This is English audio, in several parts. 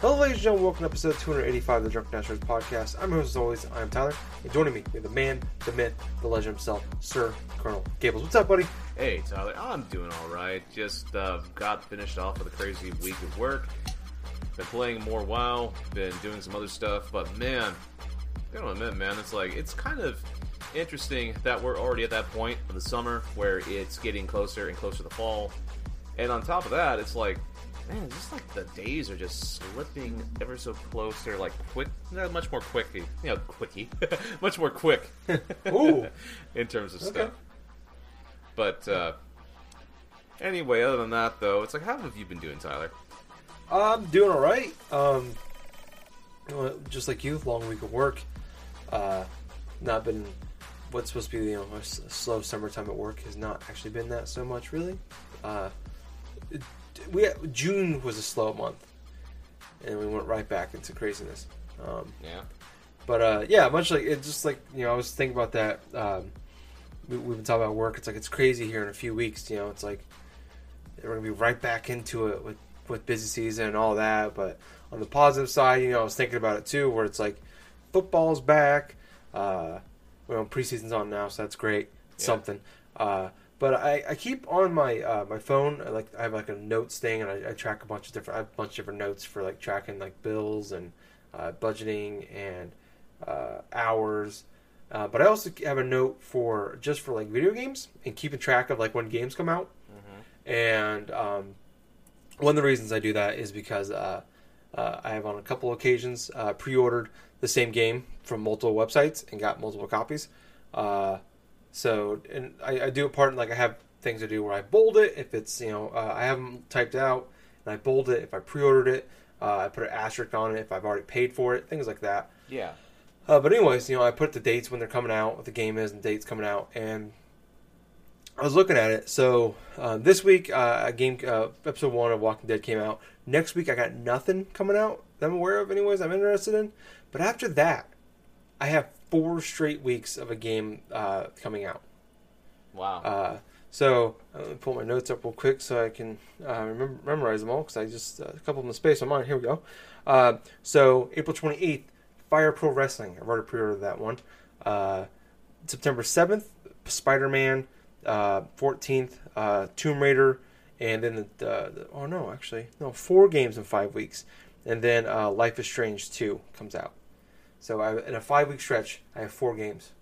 Hello, ladies and gentlemen. Welcome to episode 285 of the Drunk Naturals podcast. I'm your host, as always. I'm Tyler. And joining me, we have the man, the myth, the legend himself, Sir Colonel Gables. What's up, buddy? Hey Tyler, I'm doing all right. Just uh, got finished off with a crazy week of work. Been playing more WoW. Been doing some other stuff, but man, I don't admit, man, it's like it's kind of interesting that we're already at that point of the summer where it's getting closer and closer to fall. And on top of that, it's like, man, just like the days are just slipping ever so closer, like quick, much more quicky, you know, quickie, much more quick. Ooh. in terms of Okay. stuff. But uh, anyway, other than that, though, it's like, how have you been doing, Tyler? I'm doing all right. Um, just like you, long week of work. Uh, not been what's supposed to be you know a, slow summertime at work has not actually been that so much really. Uh, we June was a slow month, and we went right back into craziness. Um, Yeah. But uh, yeah, much like it's just like you know, I was thinking about that. Um, we, we've been talking about work. It's like it's crazy here in a few weeks. You know, it's like we're gonna be right back into it with with busy season and all that. But on the positive side, you know, I was thinking about it too, where it's like football's back. Uh, well, preseason's on now, so that's great. It's Yeah. Something. Uh, but I, I keep on my uh, my phone. I like I have like a notes thing, and I, I track a bunch of different. I have a bunch of different notes for like tracking like bills and uh, budgeting and uh, hours. Uh, but I also have a note for just for like video games and keeping track of like when games come out. And um, one of the reasons I do that is because uh, uh, I have on a couple occasions uh, pre-ordered the same game from multiple websites and got multiple copies. Uh, so and I, I do a part like I have things to do where I bold it if it's you know uh, I have them typed out and I bold it if I pre-ordered it. Uh, I put an asterisk on it if I've already paid for it, things like that. Yeah. Uh, but anyways, you know, I put the dates when they're coming out, what the game is, and dates coming out, and I was looking at it. So uh, this week, uh, a game uh, episode one of Walking Dead came out. Next week, I got nothing coming out that I'm aware of. Anyways, I'm interested in. But after that, I have four straight weeks of a game uh, coming out. Wow. Uh, so uh, let me pull my notes up real quick so I can uh, remember, memorize them all because I just uh, a couple of them in space on mine. Here we go. Uh, so April twenty eighth, Fire Pro Wrestling. I've already pre-ordered that one. Uh, September seventh, Spider Man. Fourteenth, uh, Tomb Raider, and then the, uh, the oh no, actually no, four games in five weeks, and then uh, Life is Strange two comes out. So I, in a five week stretch, I have four games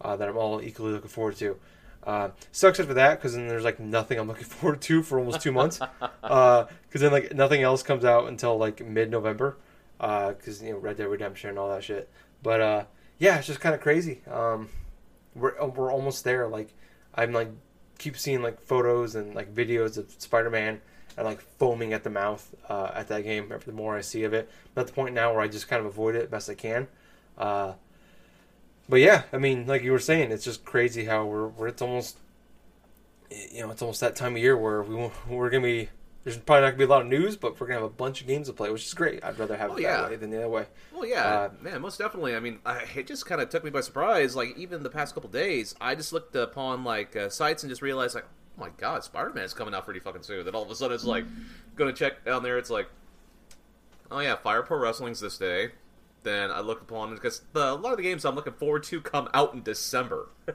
uh, that I'm all equally looking forward to. Uh, sucks after that because then there's like nothing I'm looking forward to for almost two months. Because then like nothing else comes out until like mid November. Because you know Red Dead Redemption and all that shit. But uh, yeah, it's just kind of crazy. Um, we're uh, we're almost there. Like I'm like keep seeing like photos and like videos of Spider Man and like foaming at the mouth uh, at that game. The more I see of it, I'm at the point now where I just kind of avoid it best I can. Uh, but yeah, I mean, like you were saying, it's just crazy how we're, we're it's almost you know it's almost that time of year where we we're gonna be there's probably not gonna be a lot of news, but we're gonna have a bunch of games to play, which is great. I'd rather have Oh, it yeah. that way than the other way. well, yeah, uh, man, most definitely. I mean, I, it just kind of took me by surprise. Like, even the past couple days, I just looked upon like uh, sites and just realized, like, oh my god, Spider Man's coming out pretty fucking soon. Then all of a sudden, it's like, gonna check down there. It's like, oh yeah, Fire Pro Wrestling's this day. Then I look upon because the, a lot of the games I'm looking forward to come out in December.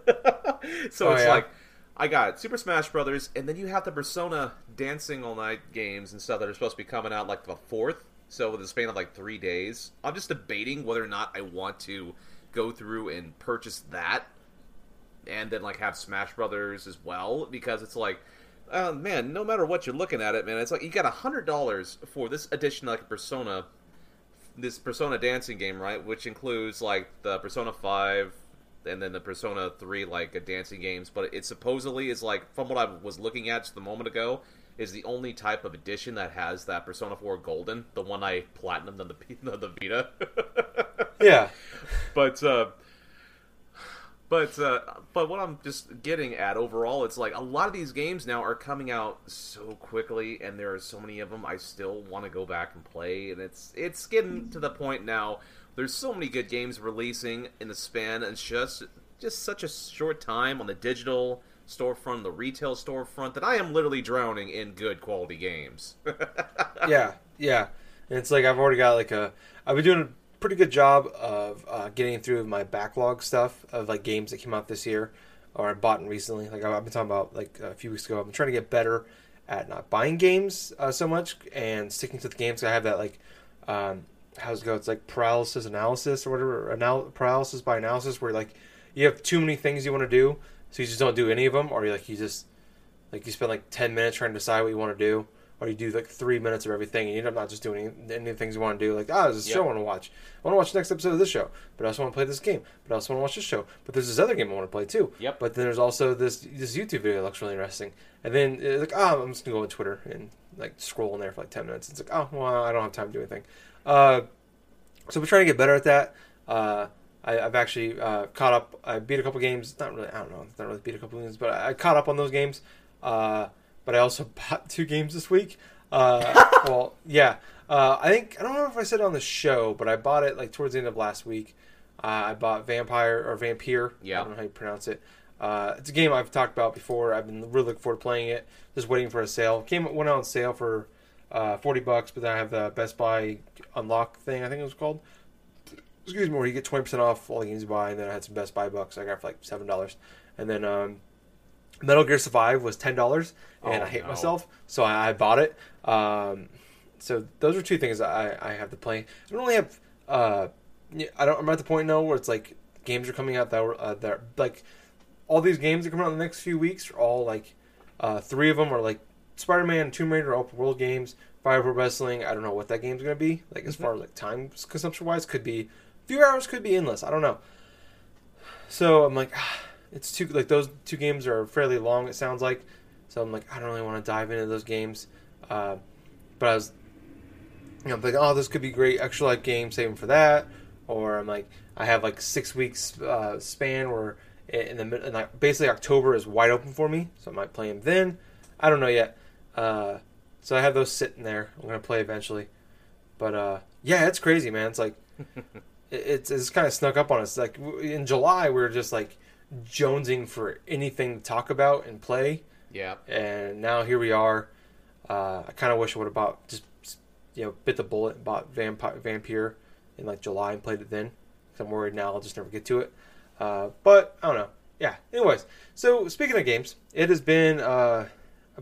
so Oh, it's yeah? like I got Super Smash Brothers, and then you have the Persona Dancing All Night games and stuff that are supposed to be coming out like the fourth. So with a span of like three days, I'm just debating whether or not I want to go through and purchase that, and then like have Smash Brothers as well because it's like. Uh, man, no matter what you're looking at it, man, it's like you got a hundred dollars for this edition, like Persona, this Persona dancing game, right? Which includes like the Persona Five, and then the Persona Three, like dancing games. But it supposedly is like, from what I was looking at just a moment ago, is the only type of edition that has that Persona Four Golden, the one I platinumed on the P- the Vita. Yeah, but uh, but uh, but what I'm just getting at overall, it's like a lot of these games now are coming out so quickly, and there are so many of them. I still want to go back and play, and it's it's getting to the point now there's so many good games releasing in the span and just just such a short time on the digital storefront, the retail storefront that I am literally drowning in good quality games. yeah, yeah. And it's like I've already got like a. I've been doing a pretty good job of uh, getting through my backlog stuff of like games that came out this year or I bought recently. Like I've been talking about like a few weeks ago. I'm trying to get better at not buying games uh, so much and sticking to the games. I have that like um, how's it go? It's like paralysis analysis or whatever. Anal- paralysis by analysis, where like you have too many things you want to do, so you just don't do any of them, or you like you just like you spend like ten minutes trying to decide what you want to do, or you do like three minutes of everything, and you end up not just doing any, any of the things you want to do. Like, ah, oh, there's a yep. show I want to watch. I want to watch the next episode of this show, but I also want to play this game. But I also want to watch this show. But there's this other game I want to play too. Yep. But then there's also this this YouTube video that looks really interesting. And then uh, like, ah, oh, I'm just gonna go on Twitter and like scroll in there for like ten minutes. It's like, oh, well, I don't have time to do anything. Uh, so we're trying to get better at that. Uh, I, have actually uh, caught up. I beat a couple games. Not really. I don't know. Not really beat a couple games, but I, I caught up on those games. Uh, but I also bought two games this week. Uh, well, yeah. Uh, I think I don't know if I said it on the show, but I bought it like towards the end of last week. Uh, I bought Vampyr or Vampyr. Yeah. I don't know how you pronounce it. Uh, it's a game I've talked about before. I've been really looking forward to playing it. Just waiting for a sale. Came went on sale for uh, forty bucks, but then I have the Best Buy unlock thing. I think it was called. Excuse me, where you get twenty percent off all the games you buy, and then I had some Best Buy bucks. I got for like seven dollars, and then um, Metal Gear Survive was ten dollars, and oh, I hate no. myself, so I, I bought it. Um, so those are two things I, I have to play. I don't really have. Uh, I don't. I'm at the point now where it's like games are coming out that are uh, that are, like all these games that come out in the next few weeks are all like uh, three of them are like Spider-Man, Tomb Raider, open world games. Fire Pro Wrestling. I don't know what that game's gonna be. Like as mm-hmm. far as like time consumption wise, could be a few hours, could be endless. I don't know. So I'm like, ah, it's too like those two games are fairly long. It sounds like. So I'm like, I don't really want to dive into those games. Uh, but I was, you know, I'm like, oh, this could be great extra life game, saving for that. Or I'm like, I have like six weeks uh, span where in the like basically October is wide open for me, so I might play them then. I don't know yet. Uh, so I have those sitting there. I'm gonna play eventually. But uh, yeah, it's crazy, man. It's like it's it's kind of snuck up on us. Like in July, we were just like jonesing for anything to talk about and play. Yeah. And now here we are. Uh, I kind of wish I would have bought just you know bit the bullet and bought Vampyr Vampyr in like July and played it then. Cause I'm worried now I'll just never get to it. Uh, but I don't know. Yeah. Anyways, so speaking of games, it has been uh,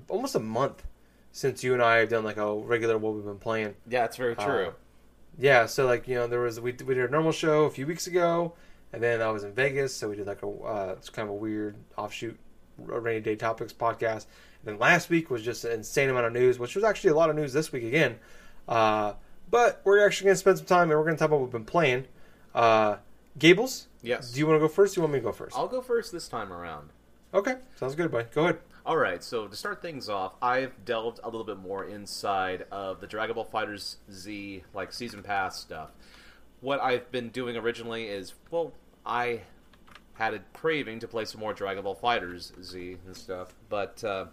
almost a month since you and I have done like a regular what we've been playing. Yeah, it's very true. Uh, yeah, so like you know there was we we did a normal show a few weeks ago, and then I was in Vegas, so we did like a uh, it's kind of a weird offshoot rainy day topics podcast. And then last week was just an insane amount of news, which was actually a lot of news this week again. Uh, but we're actually going to spend some time and we're going to talk about what we've been playing. Uh, Gables. Yes. Do you want to go first? Do you want me to go first? I'll go first this time around. Okay, sounds good, buddy. Go ahead. All right, so to start things off, I've delved a little bit more inside of the Dragon Ball Fighters Z like season pass stuff. What I've been doing originally is, well, I had a craving to play some more Dragon Ball Fighters Z and stuff, but uh,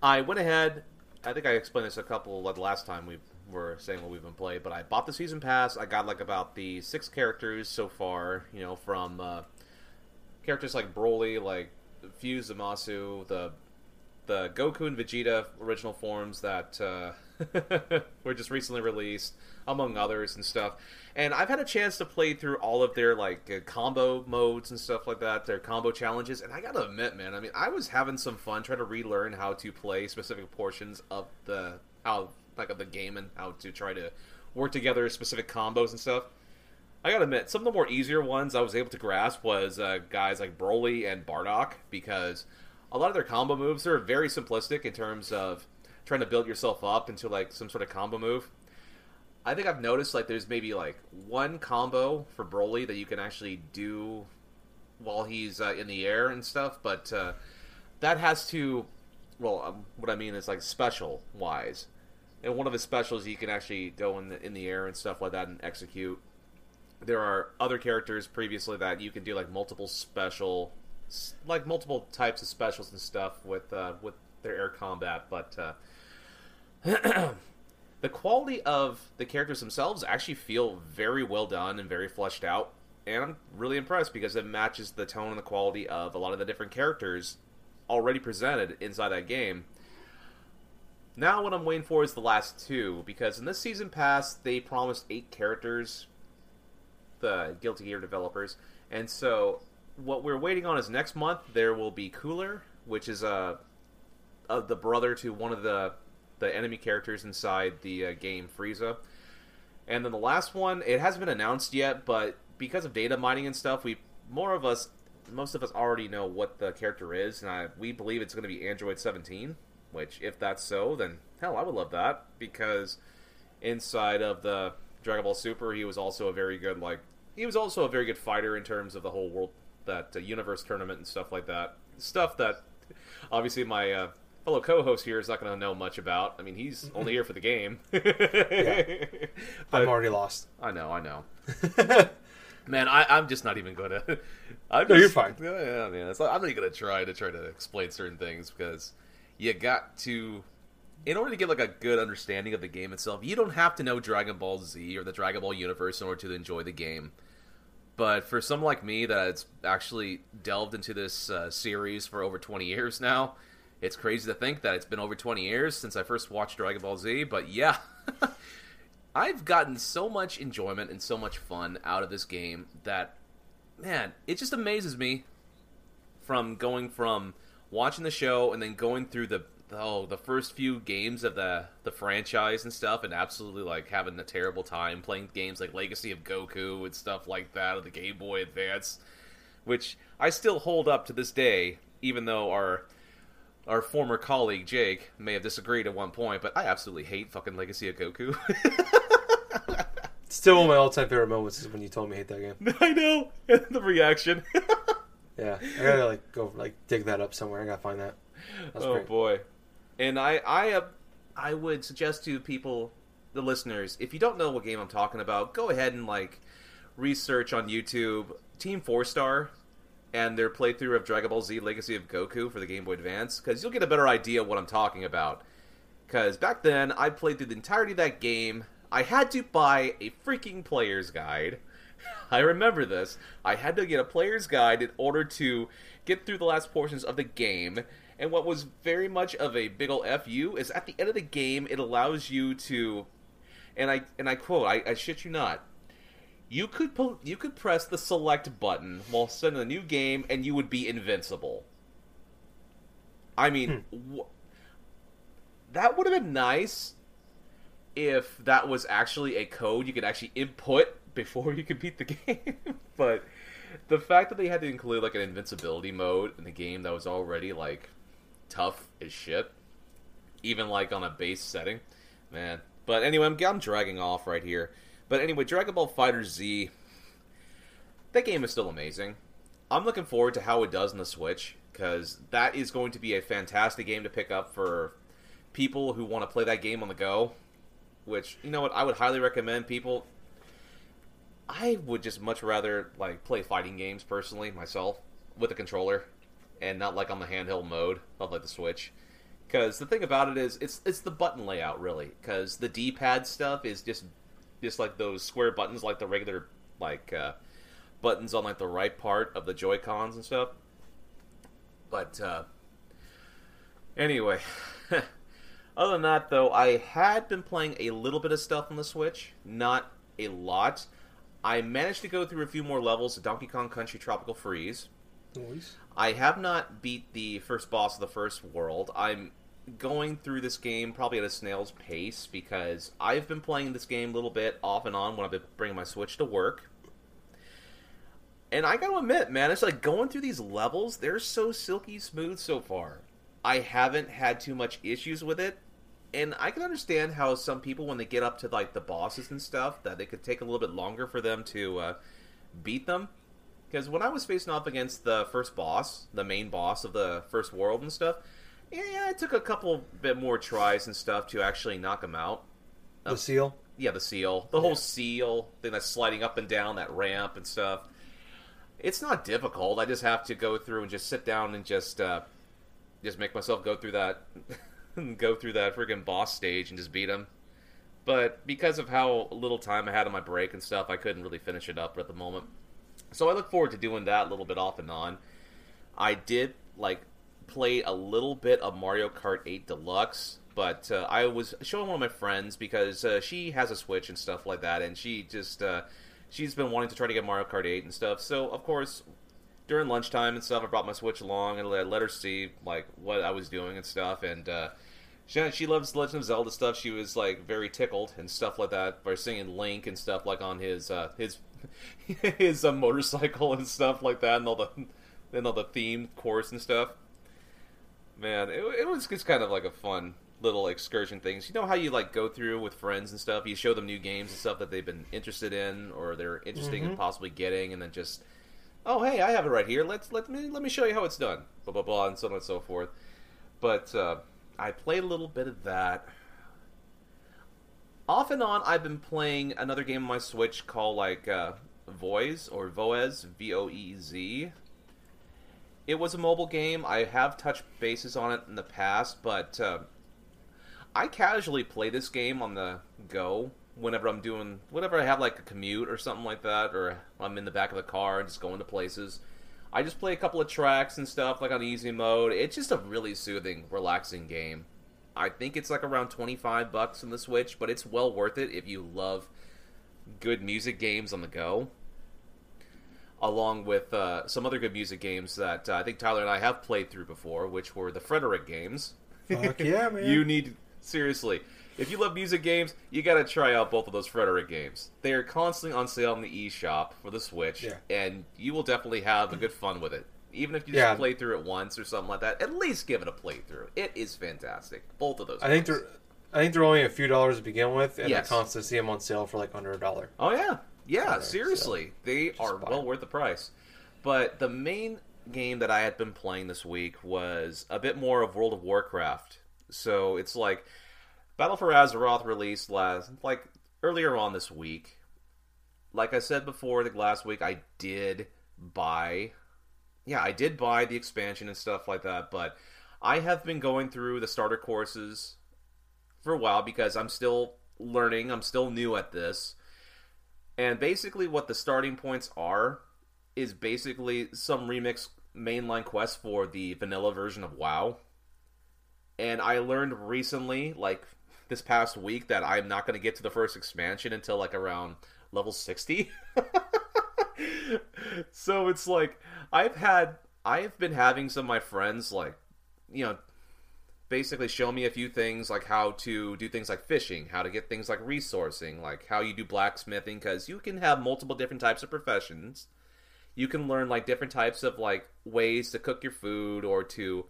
I went ahead. I think I explained this a couple like last time we were saying what we've been playing, but I bought the season pass. I got like about the six characters so far, you know, from uh, characters like Broly, like Fuse Zamasu, the the Goku and Vegeta original forms that uh, were just recently released, among others and stuff. And I've had a chance to play through all of their like uh, combo modes and stuff like that, their combo challenges. And I gotta admit, man, I mean, I was having some fun trying to relearn how to play specific portions of the how like of the game and how to try to work together specific combos and stuff. I gotta admit, some of the more easier ones I was able to grasp was uh, guys like Broly and Bardock because a lot of their combo moves are very simplistic in terms of trying to build yourself up into like some sort of combo move. I think I've noticed like there's maybe like one combo for Broly that you can actually do while he's uh, in the air and stuff, but uh, that has to. Well, um, what I mean is like special wise, and one of his specials you can actually go in the in the air and stuff like that and execute there are other characters previously that you can do like multiple special, like multiple types of specials and stuff with uh, with their air combat. But uh, the quality of the characters themselves actually feel very well done and very fleshed out. And I'm really impressed because it matches the tone and the quality of a lot of the different characters already presented inside that game. Now, what I'm waiting for is the last two because in this season pass they promised eight characters, the Guilty Gear developers, and so what we're waiting on is next month there will be Cooler, which is a, a the brother to one of the the enemy characters inside the uh, game Frieza. And then the last one, it hasn't been announced yet, but because of data mining and stuff, we more of us, most of us already know what the character is, and I, we believe it's going to be Android 17. Which, if that's so, then hell, I would love that because inside of the Dragon Ball Super, he was also a very good like he was also a very good fighter in terms of the whole world that uh, universe tournament and stuff like that. Stuff that obviously my uh, fellow co-host here is not going to know much about. I mean, he's only here for the game. yeah. I'm already lost. I know, I know. Man, I, I'm just not even going to. I'm no, just, you're fine. Yeah, man. It's like, I'm not even going to try to try to explain certain things because you got to in order to get like a good understanding of the game itself, you don't have to know Dragon Ball Z or the Dragon Ball universe in order to enjoy the game. But for someone like me that's actually delved into this uh, series for over 20 years now, it's crazy to think that it's been over 20 years since I first watched Dragon Ball Z. But yeah, I've gotten so much enjoyment and so much fun out of this game that, man, it just amazes me from going from watching the show and then going through the oh the first few games of the the franchise and stuff and absolutely like having a terrible time playing games like Legacy of Goku and stuff like that of the Game Boy Advance which I still hold up to this day even though our our former colleague Jake may have disagreed at one point but I absolutely hate fucking Legacy of Goku Still one of my all-time favorite moments is when you told me I hate that game. I know the reaction Yeah, I gotta like go like dig that up somewhere. I gotta find that. That's oh great. boy, and I I uh, I would suggest to people, the listeners, if you don't know what game I'm talking about, go ahead and like research on YouTube Team Four Star and their playthrough of Dragon Ball Z Legacy of Goku for the Game Boy Advance because you'll get a better idea of what I'm talking about. Because back then I played through the entirety of that game. I had to buy a freaking player's guide I remember this. I had to get a player's guide in order to get through the last portions of the game. And what was very much of a big ol' fu is at the end of the game, it allows you to, and I and I quote, I, I shit you not, you could po- you could press the select button while starting a new game, and you would be invincible. I mean, hmm. wh- that would have been nice if that was actually a code you could actually input before you could beat the game. but the fact that they had to include like an invincibility mode in the game that was already like tough as shit, even like on a base setting, man. But anyway, I'm, I'm dragging off right here. But anyway, Dragon Ball Fighter Z, that game is still amazing. I'm looking forward to how it does in the Switch because that is going to be a fantastic game to pick up for people who want to play that game on the go. Which you know what I would highly recommend people I would just much rather like play fighting games personally myself with a controller and not like on the handheld mode of like the Switch. Because the thing about it is, it's it's the button layout really. Because the D-pad stuff is just just like those square buttons, like the regular like uh, buttons on like the right part of the Joy Cons and stuff. But uh, anyway, other than that though, I had been playing a little bit of stuff on the Switch, not a lot. I managed to go through a few more levels of Donkey Kong Country Tropical Freeze. Nice. I have not beat the first boss of the first world. I'm going through this game probably at a snail's pace because I've been playing this game a little bit off and on when I've been bringing my Switch to work. And I gotta admit, man, it's like going through these levels, they're so silky smooth so far. I haven't had too much issues with it and I can understand how some people, when they get up to like the bosses and stuff, that it could take a little bit longer for them to uh, beat them. Because when I was facing off against the first boss, the main boss of the first world and stuff, yeah, it took a couple bit more tries and stuff to actually knock him out. The uh, seal. Yeah, the seal. The yeah. whole seal thing that's sliding up and down that ramp and stuff. It's not difficult. I just have to go through and just sit down and just uh, just make myself go through that. go through that freaking boss stage and just beat him. but because of how little time I had on my break and stuff, I couldn't really finish it up at the moment. So I look forward to doing that a little bit off and on. I did like play a little bit of Mario Kart 8 Deluxe, but uh, I was showing one of my friends because uh, she has a Switch and stuff like that, and she just uh, she's been wanting to try to get Mario Kart 8 and stuff. So of course, during lunchtime and stuff, I brought my Switch along and let, let her see like what I was doing and stuff, and uh, she, she loves Legend of Zelda stuff. She was like very tickled and stuff like that by singing Link and stuff like on his uh, his his uh, motorcycle and stuff like that, and all the and all the theme chorus and stuff. Man, it, it was just kind of like a fun little excursion things. You know how you like go through with friends and stuff. You show them new games and stuff that they've been interested in or they're interested Mm-hmm. in possibly getting, and then just, oh hey, I have it right here. Let's let me let me show you how it's done. Blah blah blah, and so on and so forth. But uh, I played a little bit of that. Off and on, I've been playing another game on my Switch called like uh, or Voez V O E Z. It was a mobile game. I have touched bases on it in the past, but uh, I casually play this game on the go whenever I'm doing whenever I have like a commute or something like that, or I'm in the back of the car and just going to places. I just play a couple of tracks and stuff like on easy mode. It's just a really soothing, relaxing game. I think it's like around 25 bucks on the Switch, but it's well worth it if you love good music games on the go. Along with uh, some other good music games that uh, I think Tyler and I have played through before, which were the Frederic games. Fuck yeah, man. You need seriously. If you love music games, you got to try out both of those Frederic games. They are constantly on sale in the eShop for the Switch, Yeah. and you will definitely have a good fun with it. Even if you just Yeah. play through it once or something like that, at least give it a playthrough. It is fantastic. Both of those. I think they're, I think they're only a few dollars to begin with, and Yes. I constantly see them on sale for like under a dollar. Oh yeah, yeah. seriously, they are well worth the price. But the main game that I had been playing this week was a bit more of World of Warcraft. So it's like Battle for Azeroth released last, like earlier on this week. Like I said before, the last week I did buy, yeah, I did buy the expansion and stuff like that. But I have been going through the starter courses for a while because I'm still learning. I'm still new at this. And basically, what the starting points are is basically some remix mainline quests for the vanilla version of WoW. And I learned recently, like this past week, that I'm not going to get to the first expansion until like around level 60. so it's like I've had I've been having some of my friends like you know basically show me a few things like how to do things like fishing, how to get things like resourcing, like how you do blacksmithing cuz you can have multiple different types of professions. You can learn like different types of like ways to cook your food or to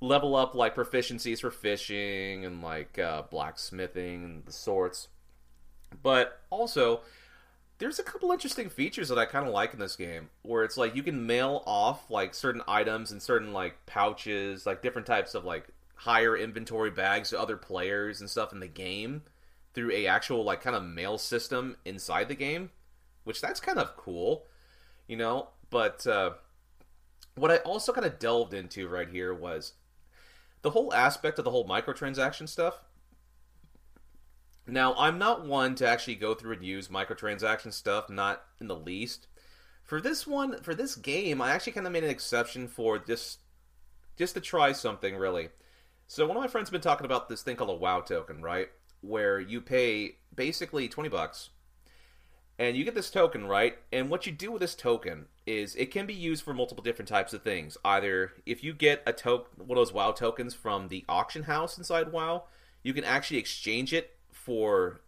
level up like proficiencies for fishing and like uh, blacksmithing and the sorts. But also, there's a couple interesting features that I kind of like in this game, where it's like you can mail off like certain items and certain like pouches, like different types of like higher inventory bags to other players and stuff in the game through a actual like kind of mail system inside the game, which that's kind of cool, you know. But uh, what I also kind of delved into right here was the whole aspect of the whole microtransaction stuff. Now, I'm not one to actually go through and use microtransaction stuff, not in the least. For this one, for this game, I actually kind of made an exception for just just to try something really. So one of my friends been talking about this thing called a WoW token, right? Where you pay basically 20 bucks and you get this token, right? And what you do with this token is it can be used for multiple different types of things. Either if you get a token, one of those WoW tokens from the auction house inside WoW, you can actually exchange it for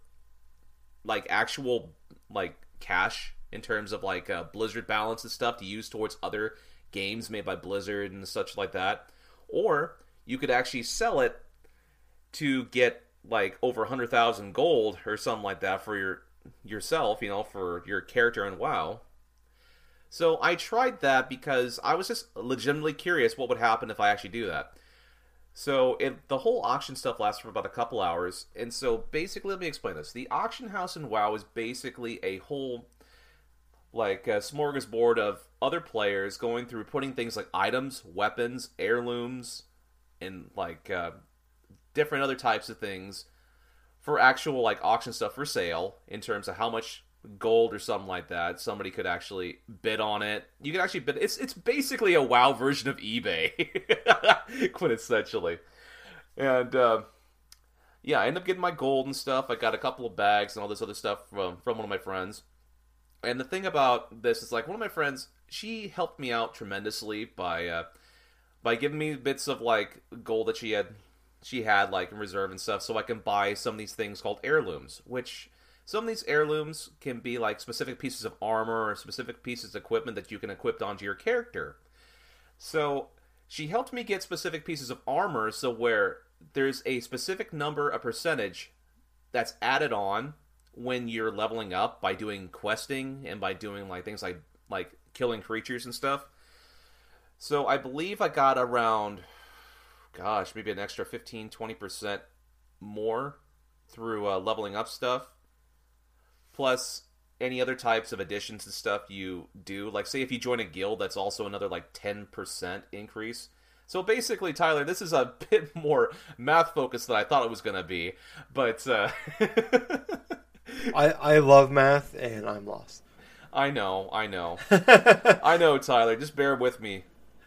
like actual like cash in terms of like uh, Blizzard balance and stuff to use towards other games made by Blizzard and such like that. Or you could actually sell it to get like over 100,000 gold or something like that for your yourself, you know, for your character in WoW. So I tried that because I was just legitimately curious what would happen if I actually do that. So it, the whole auction stuff lasts for about a couple hours, and so basically, let me explain this: the auction house in WoW is basically a whole like a smorgasbord of other players going through putting things like items, weapons, heirlooms, and like uh, different other types of things for actual like auction stuff for sale in terms of how much gold or something like that somebody could actually bid on it. You can actually bid it's it's basically a wow version of ebay quintessentially and uh, yeah i end up getting my gold and stuff. I got a couple of bags and all this other stuff from from one of my friends. And the thing about this is like one of my friends she helped me out tremendously by uh, by giving me bits of like gold that she had she had like in reserve and stuff so I can buy some of these things called heirlooms, which some of these heirlooms can be like specific pieces of armor or specific pieces of equipment that you can equip onto your character. So she helped me get specific pieces of armor so where there's a specific number, a percentage that's added on when you're leveling up by doing questing and by doing like things like like killing creatures and stuff. So I believe I got around gosh, maybe an extra 15 20% more through uh, leveling up stuff. Plus any other types of additions and stuff you do. Like say if you join a guild that's also another like 10% increase. So basically, Tyler, this is a bit more math focused than I thought it was going to be. But uh... I I love math and I'm lost. I know, I know, I know, Tyler. Just bear with me.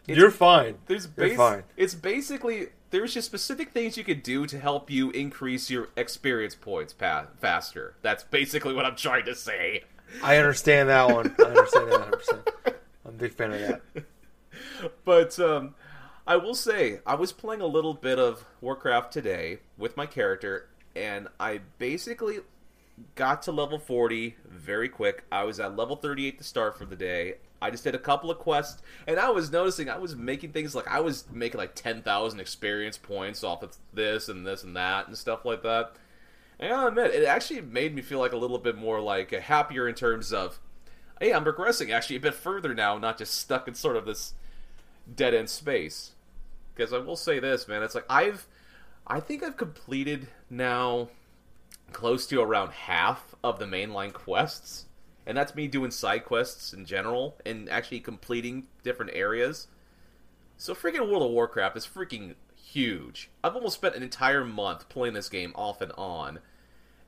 It's, You're fine. There's You're fine. It's basically there's just specific things you could do to help you increase your experience points pa- faster. That's basically what I'm trying to say. I understand that one. I understand that 100. percent I'm a big fan of that. But um, I will say I was playing a little bit of Warcraft today with my character, and I basically got to level 40 very quick. I was at level 38 to start for the day. I just did a couple of quests, and I was noticing I was making things like I was making like 10,000 experience points off of this and this and that and stuff like that. And I admit, it actually made me feel like a little bit more like uh, happier in terms of, hey, I'm progressing actually a bit further now, not just stuck in sort of this dead end space. Because I will say this, man, it's like I've, I think I've completed now close to around half of the mainline quests. And that's me doing side quests in general and actually completing different areas. So freaking World of Warcraft is freaking huge. I've almost spent an entire month playing this game off and on.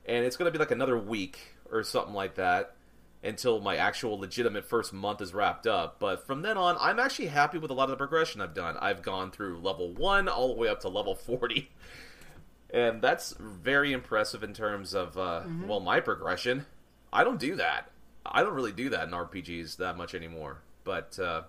And it's going to be like another week or something like that until my actual legitimate first month is wrapped up. But from then on, I'm actually happy with a lot of the progression I've done. I've gone through level 1 all the way up to level 40 and that's very impressive in terms of uh, mm-hmm. well my progression i don't do that i don't really do that in rpgs that much anymore but uh,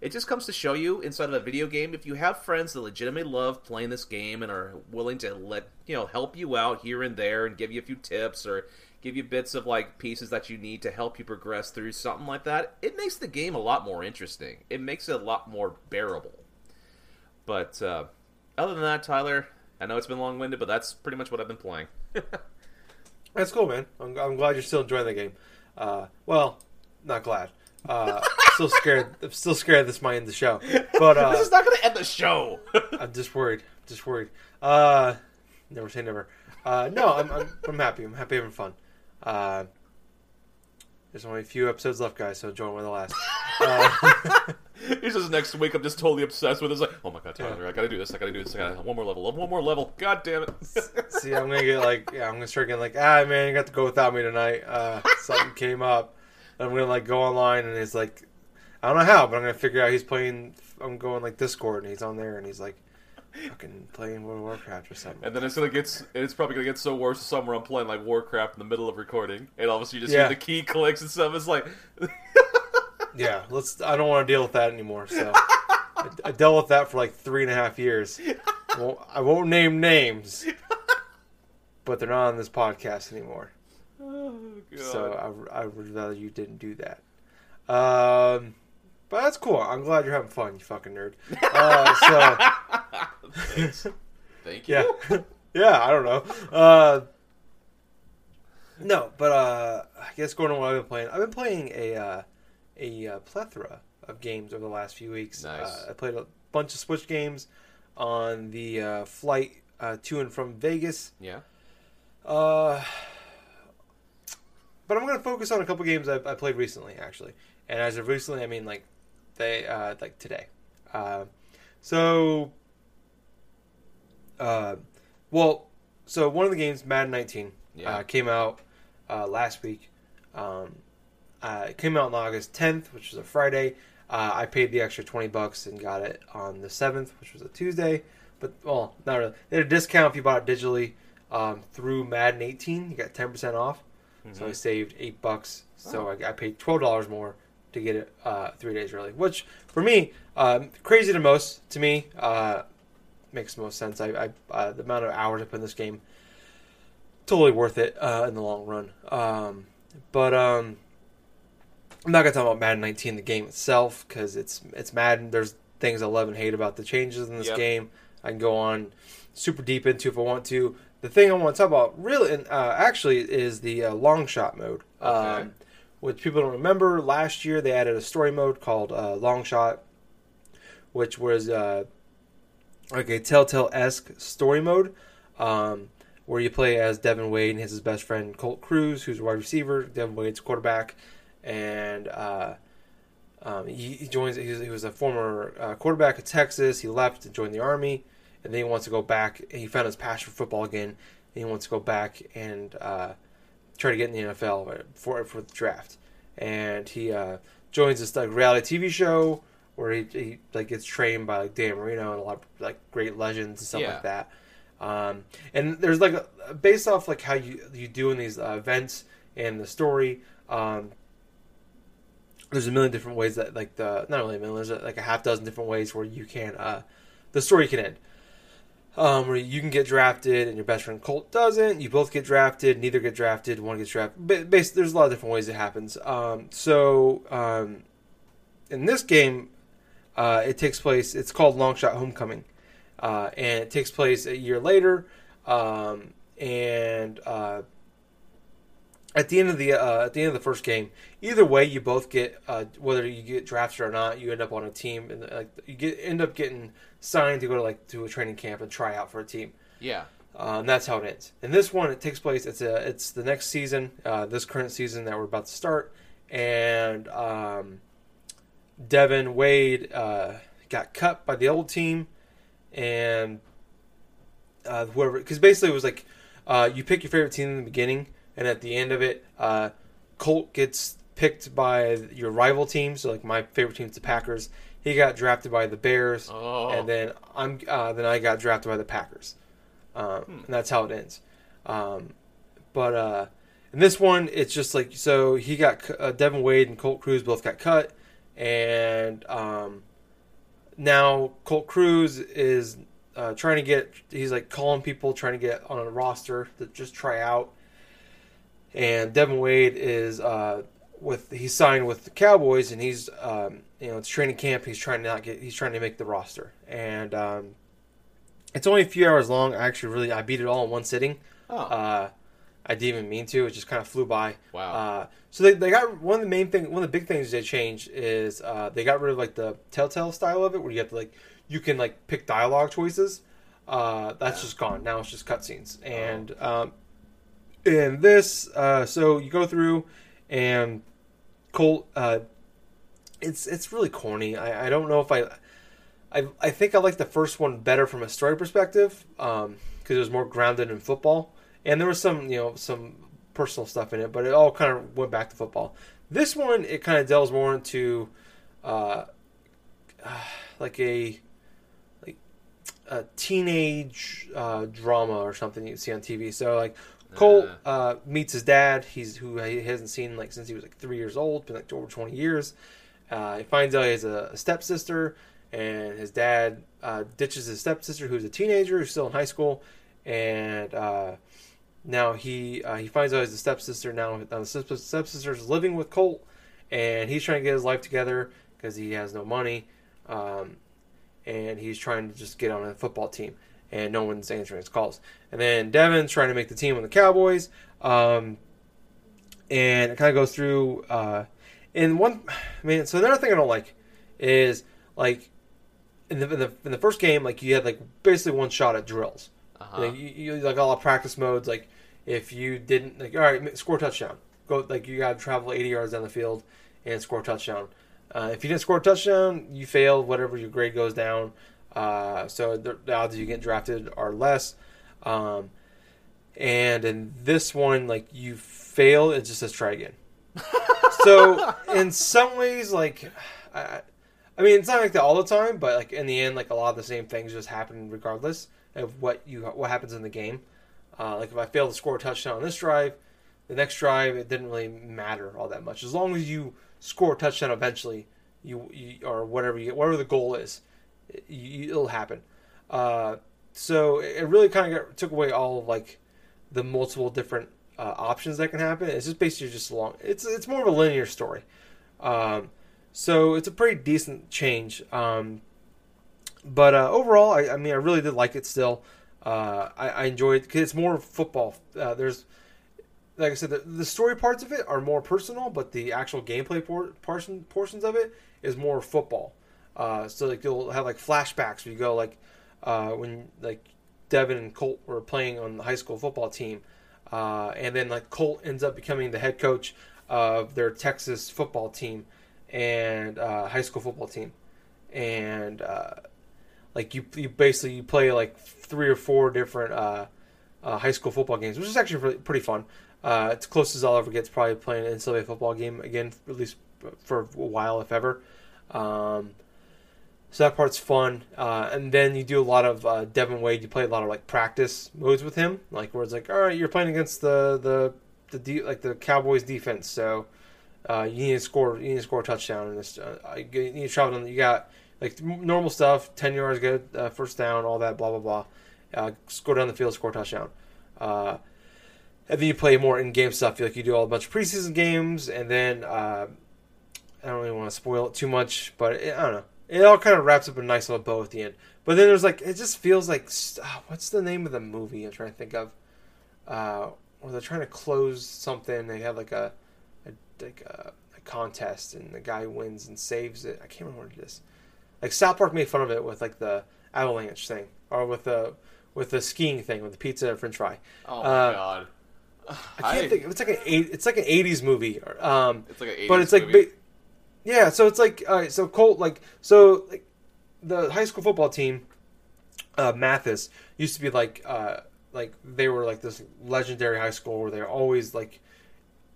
it just comes to show you inside of a video game if you have friends that legitimately love playing this game and are willing to let you know help you out here and there and give you a few tips or give you bits of like pieces that you need to help you progress through something like that it makes the game a lot more interesting it makes it a lot more bearable but uh, other than that tyler I know it's been long winded, but that's pretty much what I've been playing. that's cool, man. I'm, I'm, glad you're still enjoying the game. Uh, well, not glad. Uh, still scared. I'm still scared this might end the show. But uh, this is not going to end the show. I'm just worried. Just worried. Uh, never say never. Uh, no, I'm, I'm, I'm happy. I'm happy having fun. Uh, there's only a few episodes left, guys, so join one of the last. Uh, He's just next week. I'm just totally obsessed with. It. It's like, oh my god, Tyler, yeah. I gotta do this. I gotta do this. I gotta one more level. One more level. God damn it. See, I'm gonna get like, yeah, I'm gonna start getting like, ah, man, you got to go without me tonight. Uh, something came up. And I'm gonna like go online, and it's like, I don't know how, but I'm gonna figure out he's playing. I'm going like Discord, and he's on there, and he's like, fucking playing World of Warcraft or something. And then it's gonna get, it's probably gonna get so worse somewhere I'm playing like Warcraft in the middle of recording, and all of a sudden you just yeah. hear the key clicks and stuff. It's like yeah, let's. I don't want to deal with that anymore. So I, I, dealt with that for like three and a half years. Won't, I won't name names, but they're not on this podcast anymore. Oh, so I, I would rather you didn't do that. Um, but that's cool. I'm glad you're having fun, you fucking nerd. Uh, so Thank you. Yeah, yeah. I don't know. Uh, no, but uh, I guess going on what I've been playing. I've been playing a uh, a uh, plethora of games over the last few weeks. Nice. Uh, I played a bunch of Switch games on the uh, flight uh, to and from Vegas. Yeah. Uh, but I'm going to focus on a couple games I, I, played recently, actually. And as of recently, I mean like they uh, like today. Uh, so, uh, well, so one of the games, Madden 19, Yeah. uh, came out uh, last week. Um, uh, it came out on August 10th, which was a Friday. Uh, I paid the extra 20 bucks and got it on the 7th, which was a Tuesday. But well, not really. They had a discount if you bought it digitally um, through Madden 18. You got 10% off. So I Mhm. saved eight bucks. So Oh. I, I paid twelve dollars more to get it uh, three days early, which for me, um, crazy to most. To me, uh, makes most sense. I, I uh, the amount of hours I put in this game, totally worth it uh, in the long run. Um, but um, I'm not gonna talk about Madden 19, the game itself, because it's it's Madden. There's things I love and hate about the changes in this Yep. game. I can go on super deep into if I want to. The thing I want to talk about really, and, uh, actually, is the uh, long shot mode. Okay. Um, which people don't remember, last year they added a story mode called uh, Longshot, which was uh, like a Telltale esque story mode, um, where you play as Devin Wade and his best friend Colt Cruz, who's a wide receiver. Devin Wade's quarterback, and uh, um, he, he joins. He was, he was a former uh, quarterback of Texas. He left and joined the army, and then he wants to go back. He found his passion for football again. And he wants to go back and uh, try to get in the NFL for for the draft. And he uh, joins this like reality TV show where he, he like gets trained by like Dan Marino and a lot of like great legends and stuff Yeah. like that. Um, and there's like a, based off like how you you do in these uh, events and the story. Um, there's a million different ways that like the not only a million, there's like a half dozen different ways where you can uh, the story can end. Um, where you can get drafted and your best friend Colt doesn't. You both get drafted. Neither get drafted. One gets drafted. but Basically, there's a lot of different ways it happens. Um, so um, in this game, uh, it takes place. It's called Longshot Homecoming, uh, and it takes place a year later. Um, and uh, at the end of the uh, at the end of the first game, either way, you both get uh, whether you get drafted or not. You end up on a team, and like you get end up getting signed to go to like to a training camp and try out for a team. Yeah. Uh, and that's how it ends. And this one, it takes place. It's a it's the next season, uh, this current season that we're about to start, and um, Devin Wade uh, got cut by the old team, and uh, whoever because basically it was like uh, you pick your favorite team in the beginning, and at the end of it, uh, Colt gets picked by your rival team. So like my favorite team's the Packers. He got drafted by the Bears Oh. and then I'm uh, then I got drafted by the Packers, um, Hmm. and that's how it ends. Um, but uh, in this one, it's just like so he got uh, Devin Wade and Colt Cruz both got cut, and um, now Colt Cruz is uh, trying to get he's like calling people trying to get on a roster to just try out, and Devin Wade is uh, with he's signed with the Cowboys and he's um, you know it's training camp. He's trying to not get he's trying to make the roster. And um, it's only a few hours long. I actually really I beat it all in one sitting. Oh. uh, I didn't even mean to. It just kind of flew by. Wow. uh, so they, they got one of the main thing one of the big things they changed is uh, they got rid of like the telltale style of it where you have to like you can like pick dialogue choices. Uh, that's Yeah. just gone. Now it's just cutscenes. And um, in this uh, so you go through and Colt uh, it's it's really corny I, I don't know if I I, I think I like the first one better from a story perspective because it was more grounded in football and there was some you know some personal stuff in it, but it all kind of went back to football. This one it kind of delves more into uh, like a like a teenage uh, drama or something you see on TV. So like Colt Uh. meets his dad. He's who he hasn't seen like since he was like three years old, been like over twenty years. Uh, he finds out he has a, a stepsister, and his dad uh, ditches his stepsister, who's a teenager, who's still in high school, and uh, now he uh, he finds out he's a stepsister. Now now the stepsister is living with Colt, and he's trying to get his life together because he has no money, um, and he's trying to just get on a football team, and no one's answering his calls. And then Devin's trying to make the team on the Cowboys, um, and it kind of goes through. Uh, and one, man, so another thing I don't like is like in the, in the in the first game, like you had like basically one shot at drills. Uh-huh. Like you, you like all the practice modes. Like if you didn't like, all right, score a touchdown. Go like you got to travel 80 yards down the field and score a touchdown. Uh, if you didn't score a touchdown, you failed. Whatever your grade goes down. Uh, so the, the odds of you getting drafted are less. Um, and in this one, like you fail, it just says try again. so in some ways, like I, I mean, it's not like that all the time, but like in the end, like a lot of the same things just happen regardless of what you what happens in the game. Uh, like if I fail to score a touchdown on this drive, the next drive it didn't really matter all that much. As long as you score a touchdown eventually, you, you or whatever you whatever the goal is, it'll happen. Uh, so it really kind of took away all of like the multiple different uh, options that can happen. It's just basically just a long. It's it's more of a linear story. Um, so it's a pretty decent change. Um, but uh, overall, I, I, mean, I really did like it. Still, uh, I, I enjoyed because it's more football. Uh, there's like I said, the, the, story parts of it are more personal, but the actual gameplay por- portion, portions of it is more football. Uh, so like you'll have like flashbacks where you go like uh, when like Devin and Colt were playing on the high school football team, uh, and then like Colt ends up becoming the head coach of their Texas football team and uh, high school football team, and uh, like you you basically you play like three or four different uh, high school football games, which is actually really, pretty fun. It's close as I'll ever get to probably playing an NCAA football game again, at least for a while, if ever. Um, so that part's fun. Uh, and then you do a lot of uh, Devin Wade. You play a lot of like practice modes with him, like where it's like, all right, you're playing against the the the de- like the Cowboys defense, so uh, you need to score. You need to score a touchdown in this. Uh, you need to travel. On, you got like normal stuff, ten yards, good uh, first down, all that, blah blah blah. Uh, go down the field, score a touchdown. Uh, and then you play more in-game stuff. Like you do all a bunch of preseason games, and then uh, I don't really want to spoil it too much, but it, I don't know it all kind of wraps up a nice little bow at the end. But then there's like it just feels like oh, what's the name of the movie I'm trying to think of? Uh, where they're trying to close something. They have like a, a like a, a, contest, and the guy wins and saves it. I can't remember what it is. Like South Park made fun of it with like the avalanche thing, or with the with the skiing thing with the pizza and French fry. Oh my uh, god. I can't I, think. It's like an eight. It's like an '80s movie. Um, it's like an 80s but it's movie. like yeah, so it's like right, so Colt like so like the high school football team, uh, Mathis used to be like uh like they were like this legendary high school where they're always like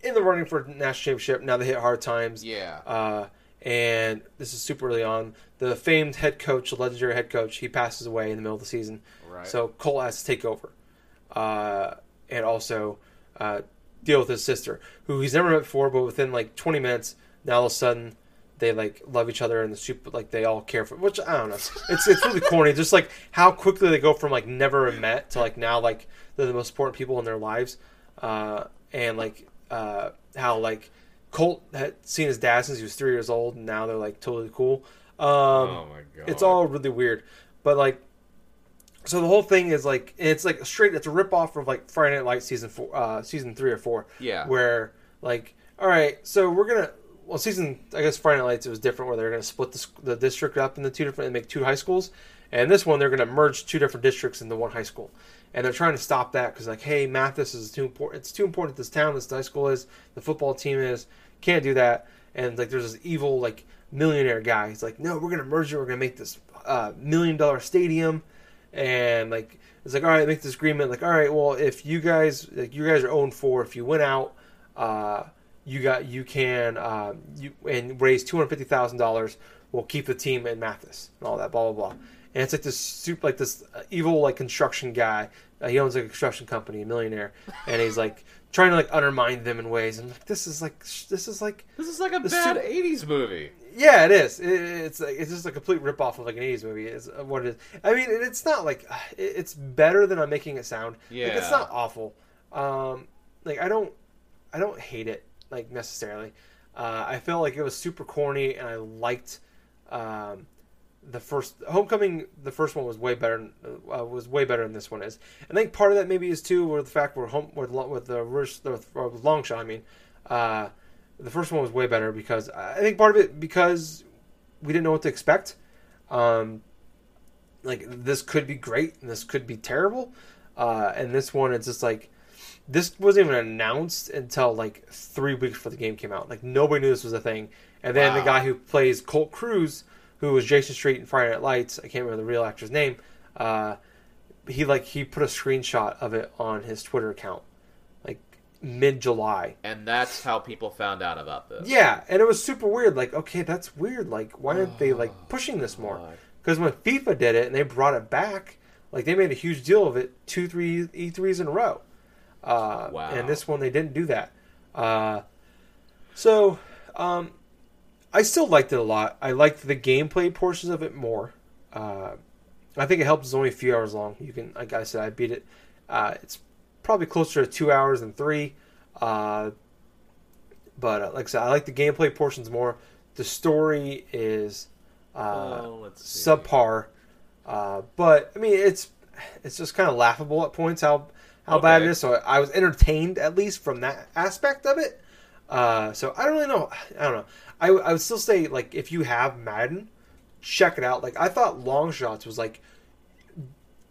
in the running for national championship. Now they hit hard times. Yeah. Uh, and this is super early on. The famed head coach, the legendary head coach, he passes away in the middle of the season. Right. So Colt has to take over, uh, and also uh, deal with his sister, who he's never met before. But within like 20 minutes, now all of a sudden they like love each other and the super like they all care for which I don't know. It's it's really corny. Just like how quickly they go from like never met to like now like they're the most important people in their lives, uh, and like uh, how like Colt had seen his dad since he was three years old, and now they're like totally cool. Um, oh my god! It's all really weird, but like. So the whole thing is like it's like straight. It's a rip off of like Friday Night Lights season four, uh, season three or four. Yeah. Where like, all right, so we're gonna well, season I guess Friday Night Lights it was different where they're going to split the, the district up into two different and make two high schools, and this one they're going to merge two different districts into one high school, and they're trying to stop that because like, hey, Mathis is too important. It's too important. This town, this high school is, the football team is, can't do that. And like, there's this evil like millionaire guy. He's like, no, we're going to merge it. We're going to make this uh, million dollar stadium, and like it's like, all right, make this agreement. Like, all right, well, if you guys like you guys are owned for, if you win out. Uh, you got you can uh, you and raise two hundred fifty thousand dollars. We'll keep the team in Mathis and all that blah blah blah. And it's like this super like this evil like construction guy. Uh, he owns like a construction company, a millionaire, and he's like trying to like undermine them in ways. And like this is like this is like this is like a bad '80s movie. Yeah, it is. It, it's like, it's just a complete rip off of like an '80s movie. Is what it is. I mean, it's not like it's better than I'm making it sound. Yeah, like, it's not awful. Um, like I don't, I don't hate it like necessarily. Uh, I felt like it was super corny, and I liked um, the first Homecoming. The first one was way better. Uh, was way better than this one is. I think part of that maybe is too where the fact we're home with with the with Longshot. I mean, uh, the first one was way better because I think part of it because we didn't know what to expect. Um, like this could be great and this could be terrible. Uh, and this one, it's just like this wasn't even announced until like three weeks before the game came out. Like nobody knew this was a thing. And then wow. the guy who plays Colt Cruz, who was Jason Street in Friday Night Lights, I can't remember the real actor's name, uh, he like he put a screenshot of it on his Twitter account, like mid July. And that's how people found out about this. Yeah, and it was super weird. Like, okay, that's weird. Like, why aren't they like pushing this more? Because when FIFA did it and they brought it back, like they made a huge deal of it, two, three E3s in a row. Uh, Wow. And this one they didn't do that. Uh, so, um, I still liked it a lot. I liked the gameplay portions of it more. Uh, I think it helps. It's only a few hours long. You can, like I said, I beat it. Uh, it's probably closer to two hours than three. Uh, but uh, like I said, I like the gameplay portions more. The story is uh, Oh, subpar. Uh, but I mean, it's it's just kind of laughable at points how how bad it is. So I was entertained at least from that aspect of it. Uh, so I don't really know. I don't know. I, I would still say like if you have Madden, check it out. Like I thought Longshots was like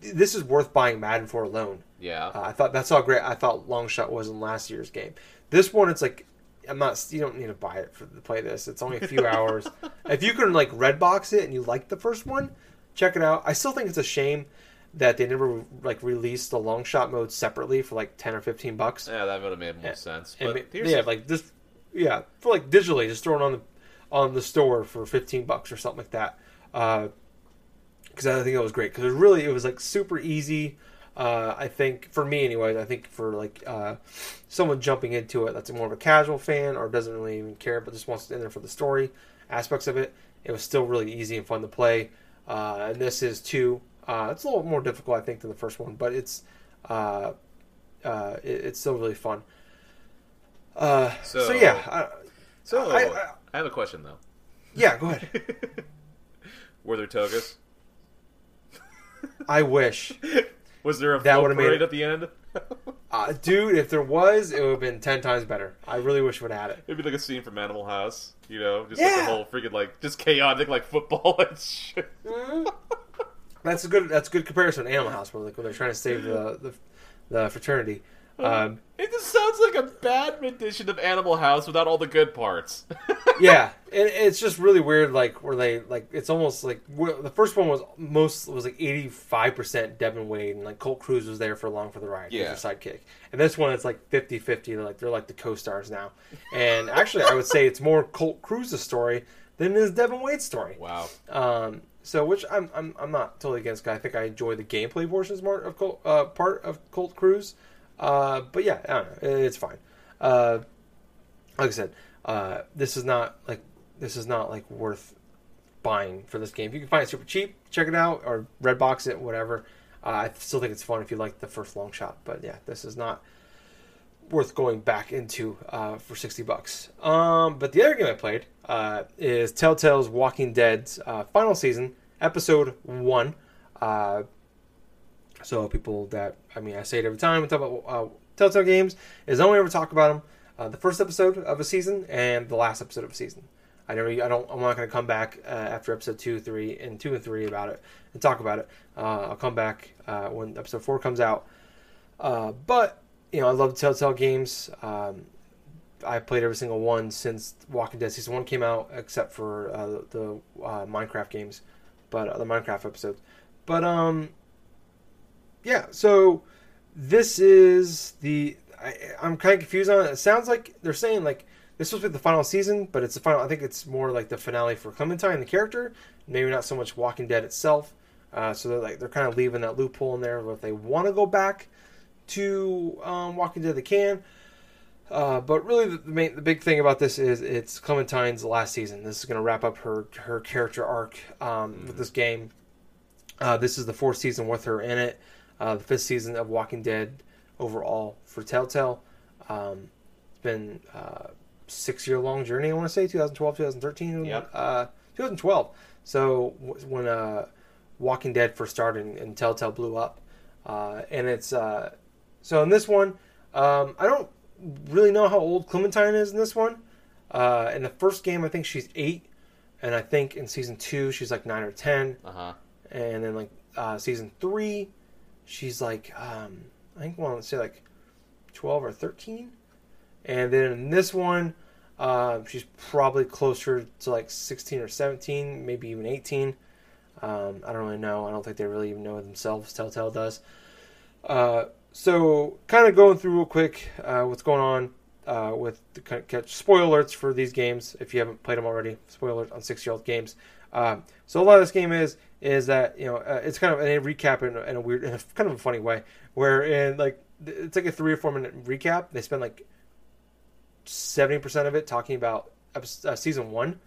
this is worth buying Madden for alone. Yeah. Uh, I thought that's how great I thought Longshot was in last year's game. This one, it's like I'm not. You don't need to buy it for to play this. It's only a few hours. If you can like Redbox it and you like the first one, check it out. I still think it's a shame that they never like released the Longshot mode separately for like ten or fifteen bucks. yeah, that would have made more Yeah. sense. And But here's yeah, the- like just yeah, for like digitally, just throw it on the on the store for fifteen bucks or something like that. Because I think that was great. Because it was really it was like super easy. Uh, I think for me, anyways, I think for like uh, someone jumping into it that's more of a casual fan or doesn't really even care, but just wants to in there for the story aspects of it, it was still really easy and fun to play. Uh, and this is too. Uh, it's a little more difficult, I think, than the first one, but it's uh, uh, it, it's still really fun. Uh, so, So- yeah, I, so I- I, I- have a question though. yeah. Go ahead. Were there togas? I wish, Was there a That float would've made at the end? uh, dude. If there was, it would have been ten times better. I really wish we would have had it. It'd be like a scene from Animal House, you know, just like Yeah. the whole freaking like just chaotic like football and shit. That's a good. That's a good comparison. to Animal House, where like when they're trying to save the the, the fraternity. Um, It just sounds like a bad rendition of Animal House without all the good parts. yeah, it, it's just really weird. Like where they like it's almost like the first one was most was like eighty five percent Devin Wade and like Colt Cruz was there for along for the ride. Yeah. as their sidekick. And this one it's like 50-50. They're like they're like the co-stars now. And actually, I would say it's more Colt Cruz's story than it is Devin Wade's story. wow. Um, so which I'm, I'm I'm not totally against. I think I enjoy the gameplay portions more of Colt, uh, part of Colt Cruz. Uh, but yeah, I don't know. It's fine. Uh, like I said, uh, this is not like this is not like worth buying for this game. If you can find it super cheap, check it out or Redbox it, whatever. Uh, I still think it's fun if you like the first Longshot. But yeah, this is not worth going back into uh, for 60 bucks. Um, but the other game I played uh, is Telltale's Walking Dead's uh, final season, episode one. Uh, so people that I mean, I say it every time we talk about uh, Telltale games is only ever talk about them uh, the first episode of a season and the last episode of a season. I never, I don't, I'm not going to come back uh, after episode two, three, and two and three about it and talk about it. I'll come back when episode four comes out. But you know, I love Telltale games. Um, I played every single one since Walking Dead season one came out, except for uh, the uh, Minecraft games, but uh, the Minecraft episodes. But um, yeah. So this is the I, I'm kind of confused on it. It sounds like they're saying like this was the final season, but it's the final. I think it's more like the finale for Clementine, the character. Maybe not so much Walking Dead itself. Uh, so they're like they're kind of leaving that loophole in there. If they want to go back to um, Walking Dead, they can. Uh, but really, the, the main, the big thing about this is it's Clementine's last season. This is going to wrap up her her character arc um, with this game. Uh, this is the fourth season with her in it. Uh, the fifth season of Walking Dead overall for Telltale. Um, it's been uh, six year long journey. I want to say 2012, 2013, Yep. uh, 2012. So w- when uh, Walking Dead first started and, and Telltale blew up, uh, and it's uh, so in this one, um, I don't really know how old Clementine is in this one. Uh, in the first game, I think she's eight, and I think in season two she's like nine or ten, Uh huh. and then like uh, season three, she's like um, I think want to say like twelve or thirteen, and then in this one, uh, she's probably closer to like sixteen or seventeen, maybe even eighteen. Um, I don't really know. I don't think they really even know themselves. Telltale does. So, kind of going through real quick uh, what's going on uh, with the catch spoiler alerts for these games if you haven't played them already. Spoiler on six year old games. Um, so a lot of this game is is that you know uh, it's kind of a recap in, in, a weird, in a kind of a funny way, where in like it's like a three or four minute recap. They spend like seventy percent of it talking about episode, uh, season one,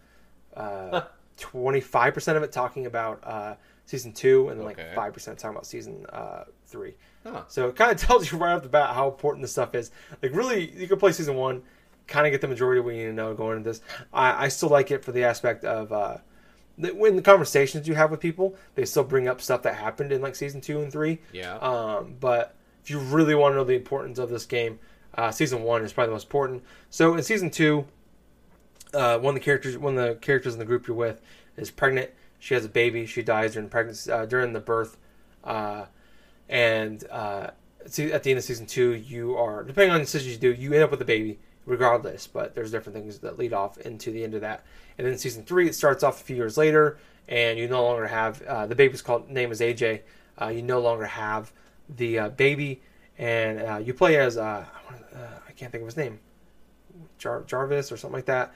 uh, twenty five percent of it talking about uh, season two, and then okay. like five percent talking about season uh, three. Huh. So it kind of tells you right off the bat how important this stuff is. Like really, you can play season one, kind of get the majority of what you need to know going into this. I, I still like it for the aspect of uh, when the conversations you have with people, they still bring up stuff that happened in like season two and three. Yeah. Um, but if you really want to know the importance of this game, uh, season one is probably the most important. So in season two, uh, one of the characters, one of the characters in the group you're with, is pregnant. She has a baby. She dies during pregnancy, uh, during the birth, uh, and uh, at the end of season two, you are depending on the decisions you do, you end up with a baby regardless. But there's different things that lead off into the end of that. And then season three, it starts off a few years later, and you no longer have uh, the baby's called name is AJ. Uh, you no longer have the uh, baby, and uh, you play as uh, uh, I can't think of his name, Jar- Jarvis or something like that.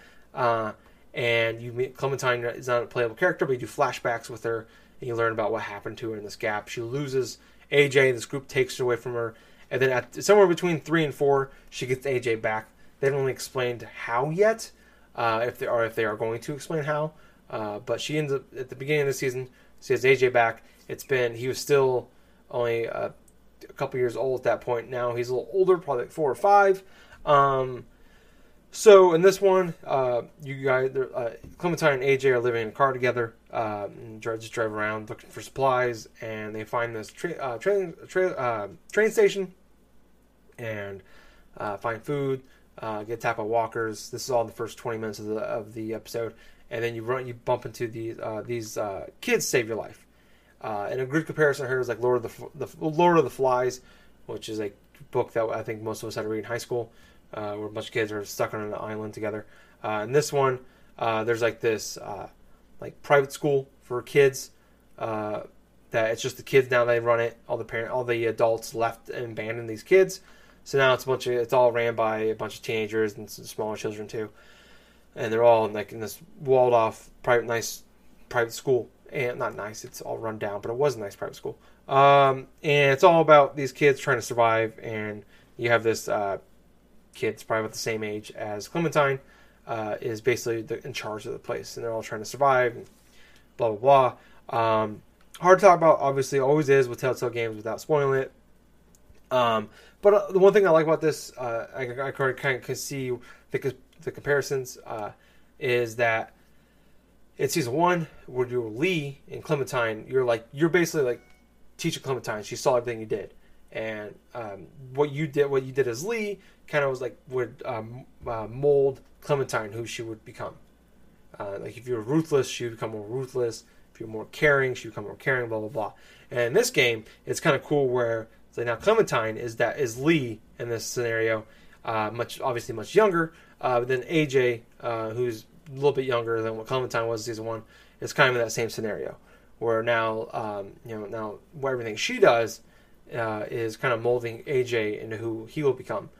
And you meet Clementine is not a playable character, but you do flashbacks with her, and you learn about what happened to her in this gap. She loses AJ. and This group takes her away from her, and then at somewhere between three and four, she gets AJ back. They haven't really explained how yet, uh, if they are if they are going to explain how. Uh, but she ends up at the beginning of the season. She has AJ back. It's been he was still only uh, a couple years old at that point. Now he's a little older, probably like four or five. Um, so in this one, uh, you guys, uh, Clementine and AJ are living in a car together. Uh, and just drive around looking for supplies, and they find this tra- uh, train tra- uh, train station, and uh, find food. get tapped by walkers. This is all the first twenty minutes of the of the episode, and then you run, you bump into these these kids save your life. and a good comparison here is like Lord of the, the Lord of the Flies, which is a book that I think most of us had to read in high school uh, where a bunch of kids are stuck on an island together. Uh, in this one, uh, there's like this uh, like private school for kids. Uh, that it's just the kids now they run it. All the parent, all the adults left and abandoned these kids. So now it's a bunch of it's all ran by a bunch of teenagers and some smaller children too, and they're all in like in this walled off private nice private school and not nice. It's all run down, but it was a nice private school. Um, and it's all about these kids trying to survive, and you have this uh, kids, probably about the same age as Clementine, uh, is basically the, in charge of the place, and they're all trying to survive. And blah blah blah. Um, hard to talk about, obviously, always is with Telltale games without spoiling it. Um, but uh, the one thing I like about this, uh, I, I kind of can see the, the comparisons, uh, is that in season one, where you're Lee and Clementine, you're like you're basically like teaching Clementine. She saw everything you did, and um, what you did, what you did as Lee, kind of was like would um, uh, mold Clementine who she would become. Uh, like if you're ruthless, she would become more ruthless. If you're more caring, she would become more caring. Blah blah blah. And in this game, it's kind of cool where it's like now Clementine is that is Lee in this scenario, uh, much obviously much younger. Uh, then AJ, uh, who's a little bit younger than what Clementine was in season one, is kind of in that same scenario where now um, you know now everything she does uh, is kind of molding AJ into who he will become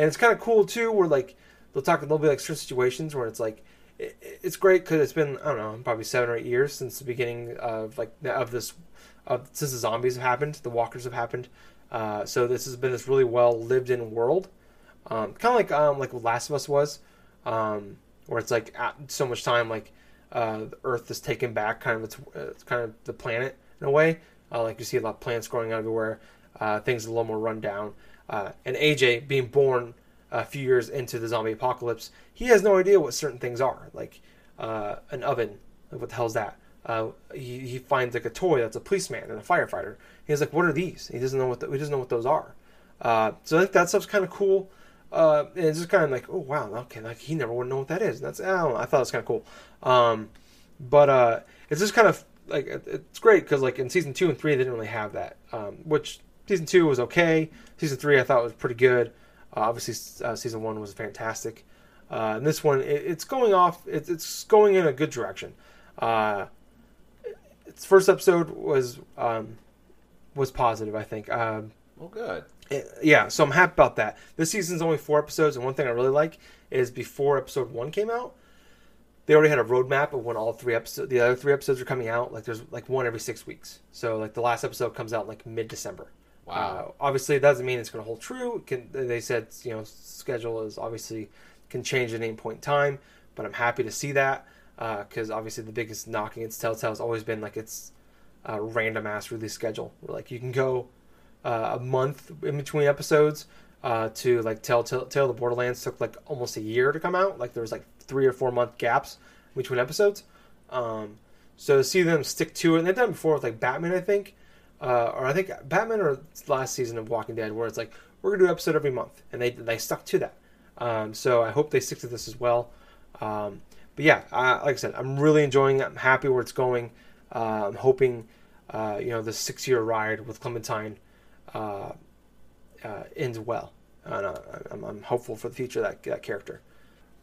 and it's kind of cool too. Where like they'll talk, there'll be like certain situations where it's like it, it's great because it's been I don't know probably seven or eight years since the beginning of like of this of since the zombies have happened, the walkers have happened. Uh, so this has been this really well lived in world, um, kind of like um, like Last of Us was, um, where it's like so much time like uh, the Earth is taken back, kind of it's, it's kind of the planet in a way. Uh, like you see a lot of plants growing everywhere, uh, things a little more run down. Uh, and AJ being born a few years into the zombie apocalypse, he has no idea what certain things are, like uh, an oven. Like what the hell's that? Uh, he, he finds like a toy that's a policeman and a firefighter. He's like, "What are these?" He doesn't know what the, he doesn't know what those are. Uh, so I think that stuff's kind of cool. Uh, and it's just kind of like, oh wow, okay, like he never would know what that is. And that's I don't know. I thought it was kind of cool. Um, but it's just kind of like it's great because like in season two and three they didn't really have that, um, which Season two was okay. Season three I thought was pretty good. Uh, obviously, uh, season one was fantastic. Uh, and this one, it, it's going off. It, it's going in a good direction. Uh, its first episode was um, was positive. I think. Um, Well, good. it- yeah, so I'm happy about that. This season's only four episodes, and one thing I really like is before episode one came out, they already had a roadmap of when all three episodes, the other three episodes are coming out. Like there's like one every six weeks. So like the last episode comes out like mid December. Wow. Uh, obviously, it doesn't mean it's going to hold true. Can they said you know schedule is obviously can change at any point in time, but I'm happy to see that because obviously the biggest knock against Telltale has always been like its uh, random ass release schedule. Like you can go uh, a month in between episodes uh, to like Telltale, Tell the Borderlands took like almost a year to come out. Like there was like three or four month gaps between episodes. Um, so to see them stick to it, and they've done it before with like Batman, I think, uh, or I think Batman or last season of Walking Dead, where it's like we're gonna do an episode every month, and they they stuck to that. Um, so I hope they stick to this as well. Um, but yeah, uh, like I said, I'm really enjoying it. I'm happy where it's going. Uh, I'm hoping, uh, you know, the six year ride with Clementine uh, uh, ends well. And, uh, I'm, I'm hopeful for the future of that, that character.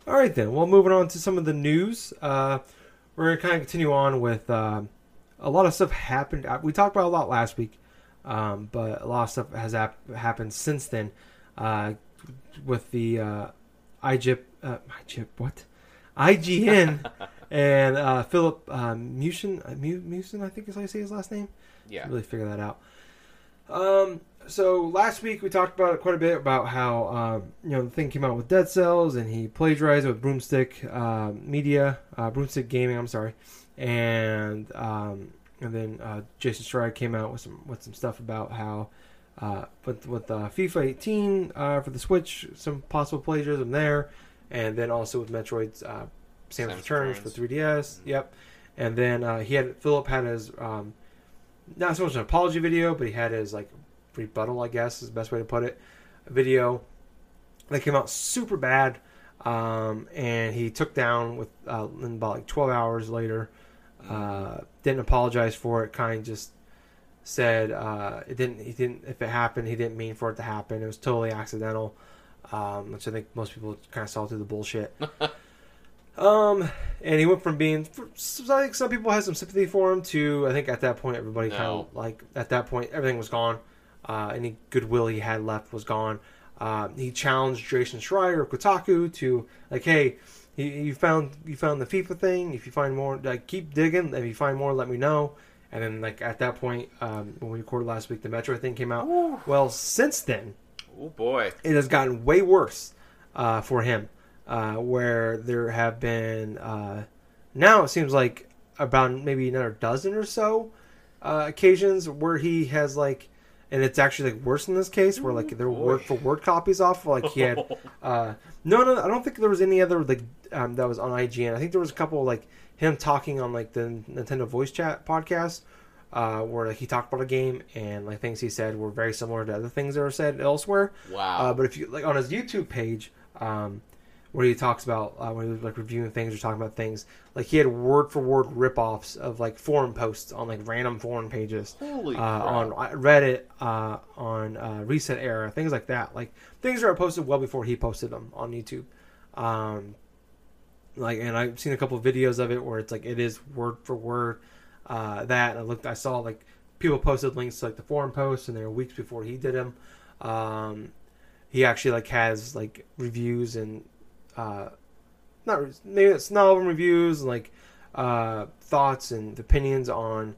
All right, then. Well, moving on to some of the news. We're to kind of continue on with uh, a lot of stuff happened. uh, We talked about a lot last week, um, but a lot of stuff has hap- happened since then uh, with the uh, IGIP, uh, IGIP, what? IGN and uh, Filip um, Miucin, uh, Miucin, I think is how you say his last name. Yeah. Really figure that out. Um, so last week we talked about it quite a bit about how uh, you know the thing came out with Dead Cells and he plagiarized it with Boomstick uh, Media, uh, Boomstick Gaming. I'm sorry, and um, and then uh, Jason Schreier came out with some with some stuff about how uh, with with uh, FIFA 18 uh, for the Switch, some possible plagiarism there, and then also with Metroid's uh, Samus Samus Returns for 3DS. Yep, and then uh, he had Filip had his um, not so much an apology video, but he had his like rebuttal, I guess is the best way to put it, video that came out super bad, um, and he took down with uh, in about like 12 hours later. Uh, didn't apologize for it. Kind of just said uh, it didn't. He didn't. If it happened, he didn't mean for it to happen. It was totally accidental, um, which I think most people kind of saw through the bullshit. Um, and he went from being, for, I think some people had some sympathy for him to, I think at that point everybody kind of like at that point everything was gone. Uh, any goodwill he had left was gone. Uh, he challenged Jason Schreier of Kotaku to like, hey, you, you found you found the FIFA thing. If you find more, like keep digging. If you find more, let me know. And then like at that point, um, when we recorded last week, the Metro thing came out. Well, since then, Oh boy. it has gotten way worse uh, for him, uh, where there have been uh, now it seems like about maybe another dozen or so uh, occasions where he has like, and it's actually like worse in this case where like they're boy. word for word copies off. Like he had, uh, no, no, I don't think there was any other like um, that was on IGN. I think there was a couple like him talking on like the Nintendo Voice Chat podcast uh, where like, he talked about a game and like things he said were very similar to other things that were said elsewhere. Wow. Uh, but if you like on his YouTube page, um, where he talks about uh, when he was like reviewing things or talking about things, like he had word for word rip-offs of like forum posts on like random forum pages Holy uh, on Reddit, uh, on uh, ResetEra, things like that. Like things that are posted well before he posted them on YouTube. Um, like, and I've seen a couple of videos of it where it's like it is word for word uh, that. I looked, I saw like people posted links to like the forum posts, and they were weeks before he did them. Um, he actually like has like reviews and uh, not maybe it's not them reviews and like uh, thoughts and opinions on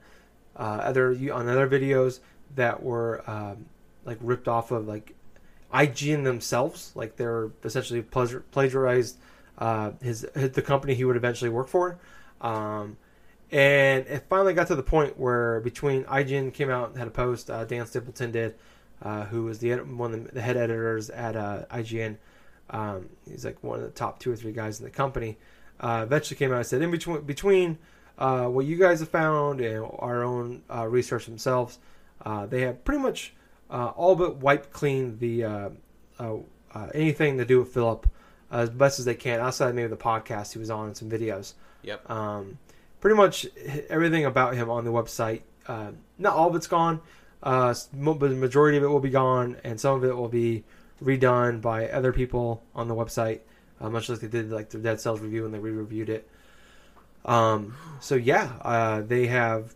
uh, other on other videos that were um, like ripped off of like IGN themselves. Like they're essentially plagiarized uh, his, his the company he would eventually work for. Um, and it finally got to the point where between IGN came out and had a post, uh, Dan Stapleton did, uh, who was the one of the, head editors at uh, IGN. Um, he's like one of the top two or three guys in the company. Uh, eventually came out and said, in between between what you guys have found and our own research themselves, they have pretty much all but wiped clean the anything to do with Filip as best as they can, outside maybe the podcast he was on and some videos. Yep. Um, pretty much everything about him on the website. Uh, not all of it's gone, uh, but the majority of it will be gone, and some of it will be redone by other people on the website, uh, much like they did like their Dead Cells review when they re-reviewed it. Um, so yeah, uh, they have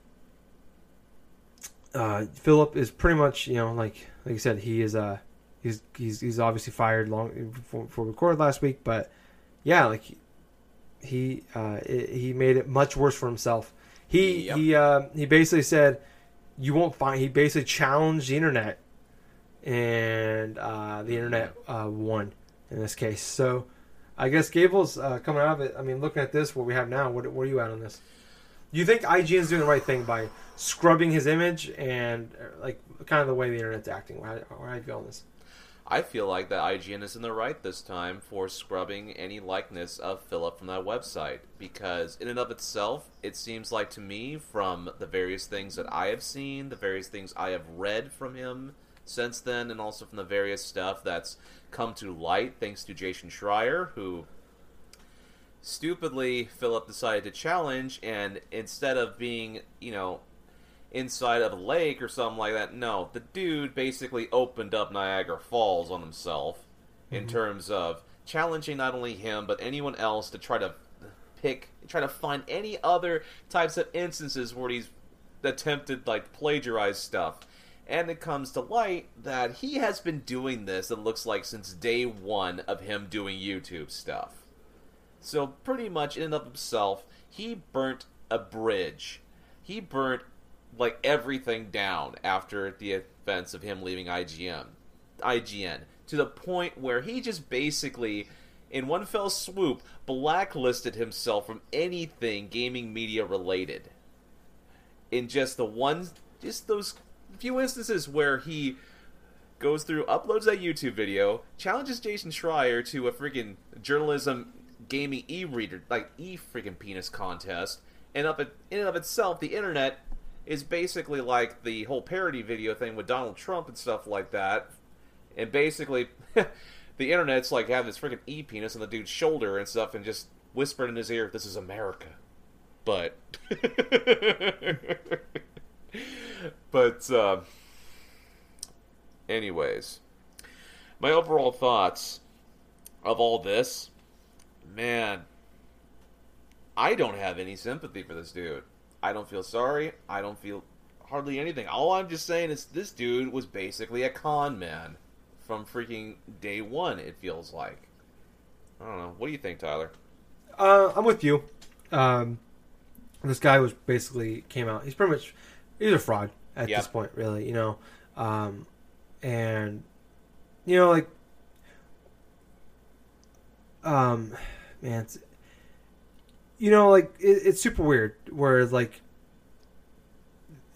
uh, Filip is pretty much you know like like you said he is uh he's he's he's obviously fired long before, recorded last week, but yeah, like he uh, he made it much worse for himself. He Yep. he uh, he basically said you won't find. He basically challenged the internet, and uh, the internet uh, won in this case. So I guess Gable's uh, coming out of it. I mean, looking at this, what we have now, what where are you at on this? Do you think IGN's doing the right thing by scrubbing his image and uh, like kind of the way the internet's acting? How, how do you feel on this? I feel like that IGN is in the right this time for scrubbing any likeness of Filip from that website because, in and of itself, it seems like to me, from the various things that I have seen, the various things I have read from him since then, and also from the various stuff that's come to light thanks to Jason Schreier, who stupidly Filip decided to challenge, and instead of being, you know, inside of a lake or something like that. No, the dude basically opened up Niagara Falls on himself in mm-hmm. terms of challenging not only him but anyone else to try to pick, try to find any other types of instances where he's attempted like plagiarize stuff. And it comes to light that he has been doing this. It looks like since day one of him doing YouTube stuff. So pretty much in and of himself, he burnt a bridge. He burnt like everything down after the events of him leaving IGN. IGN to the point where he just basically in one fell swoop blacklisted himself from anything gaming media related. In just the one just those few instances where he goes through, uploads that YouTube video, challenges Jason Schreier to a freaking journalism gaming e-reader, like e-freaking penis contest, and up in and of itself, the internet is basically like the whole parody video thing with Donald Trump and stuff like that, and basically. The internet's like having this freaking e penis on the dude's shoulder and stuff, and just whispering in his ear, "This is America." But, but, uh, anyways, my overall thoughts of all this, man, I don't have any sympathy for this dude. I don't feel sorry. I don't feel hardly anything. All I'm just saying is this dude was basically a con man from freaking day one. It feels like. I don't know. What do you think, Tyler? Uh, I'm with you. Um, this guy was basically came out. He's pretty much he's a fraud at Yeah. this point, really. You know, um, and you know, like, um, man, it's, you know, like it, it's super weird. Where like,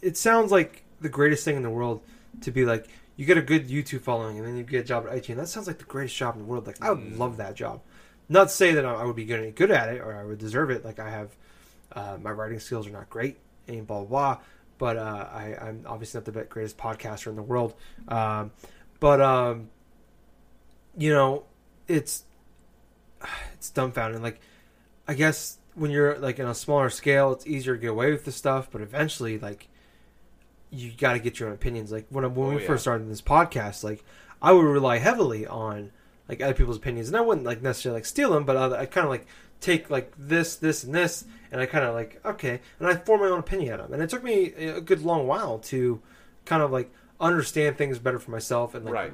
it sounds like the greatest thing in the world to be like you get a good YouTube following and then you get a job at IGN. That sounds like the greatest job in the world. Like I would Mm. love that job. Not to say that I would be good, good at it or I would deserve it. Like I have, uh, my writing skills are not great and blah blah blah. But uh, I, I'm obviously not the greatest podcaster in the world. Um, but um, you know, it's it's dumbfounding. Like I guess when you're like in a smaller scale, it's easier to get away with the stuff. But eventually, like you got to get your own opinions. Like when when Oh, we yeah. first started this podcast, like I would rely heavily on like other people's opinions, and I wouldn't like necessarily like steal them, but I, I kind of like take like this, this, and this, and I kind of like okay, and I form my own opinion on them. And it took me a good long while to kind of like understand things better for myself and like Right.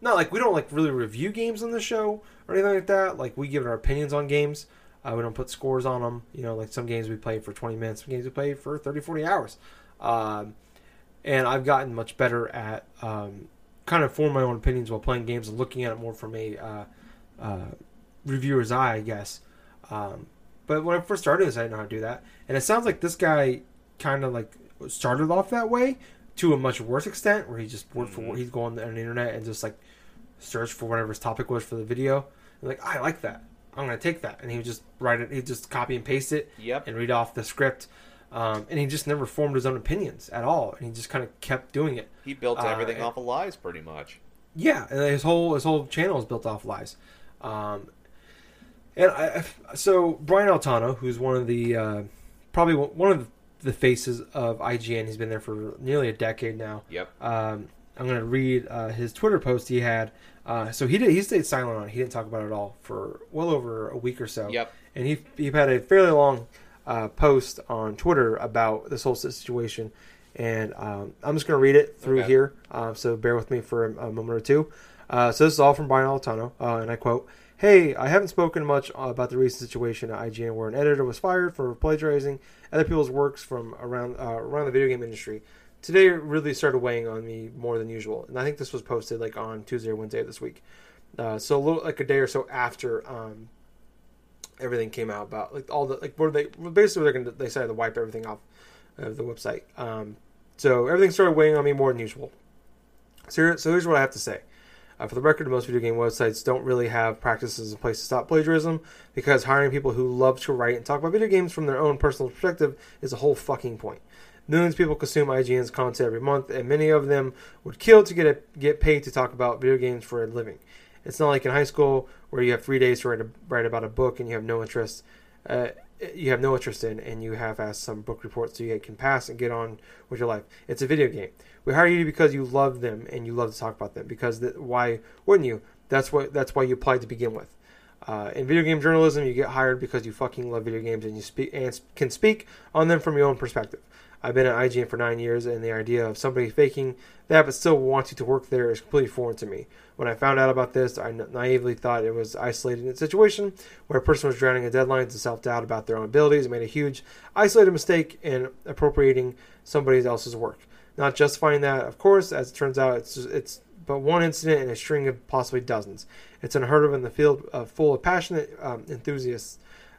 not like we don't like really review games on the show or anything like that. Like we give our opinions on games. Uh, we don't put scores on them. You know, like some games we play for 20 minutes, some games we play for 30, 40 hours. Um, and I've gotten much better at um, kind of forming my own opinions while playing games and looking at it more from a uh, uh, reviewer's eye, I guess. Um, but when I first started this, I didn't know how to do that. And it sounds like this guy kind of like started off that way to a much worse extent, where he just worked for Mhm. he'd go on the, on the internet and just like search for whatever his topic was for the video. And like, I like that. I'm gonna take that, and he would just write it. He'd just copy and paste it Yep. and read off the script. Um, and he just never formed his own opinions at all, and he just kind of kept doing it. He built Uh, everything and- off of lies, pretty much. Yeah, and his whole his whole channel is built off lies. Um, and I- so Brian Altano, who's one of the uh, probably one of the faces of IGN, he's been there for nearly a decade now. Yep. Um, I'm going to read uh, his Twitter post he had. Uh, so he did he stayed silent on it. He didn't talk about it at all for well over a week or so. Yep. And he he had a fairly long uh, post on Twitter about this whole situation, and um, I'm just going to read it through Okay. here. Uh, so bear with me for a, a moment or two. Uh, so this is all from Brian Altano, uh, and I quote. Hey, I haven't spoken much about the recent situation at IGN where an editor was fired for plagiarizing other people's works from around uh, around the video game industry. Today really started weighing on me more than usual, and I think this was posted like on Tuesday or Wednesday of this week. Uh, so a little like a day or so after um, everything came out about like all the like where they basically they're gonna they decided to wipe everything off of the website. Um, so everything started weighing on me more than usual. So, here, so here's what I have to say. Uh, for the record, most video game websites don't really have practices in place to stop plagiarism because hiring people who love to write and talk about video games from their own personal perspective is a whole fucking point. Millions of people consume IGN's content every month, and many of them would kill to get a, get paid to talk about video games for a living. It's not like in high school where you have three days to write, a, write about a book and you have no interest. Uh, you have no interest in, and you have asked some book reports so you can pass and get on with your life. It's a video game. We hire you because you love them and you love to talk about them. Because the, why wouldn't you? That's what that's why you applied to begin with. Uh, in video game journalism, you get hired because you fucking love video games and you speak and can speak on them from your own perspective. I've been at IGN for nine years, and the idea of somebody faking that but still wanting to work there is completely foreign to me. When I found out about this, I naively thought it was isolated in a situation where a person was drowning in deadlines and self doubt about their own abilities and made a huge, isolated mistake in appropriating somebody else's work. Not justifying that, of course, as it turns out, it's it's but one incident in a string of possibly dozens. It's unheard of in the field uh, full of passionate um, enthusiasts.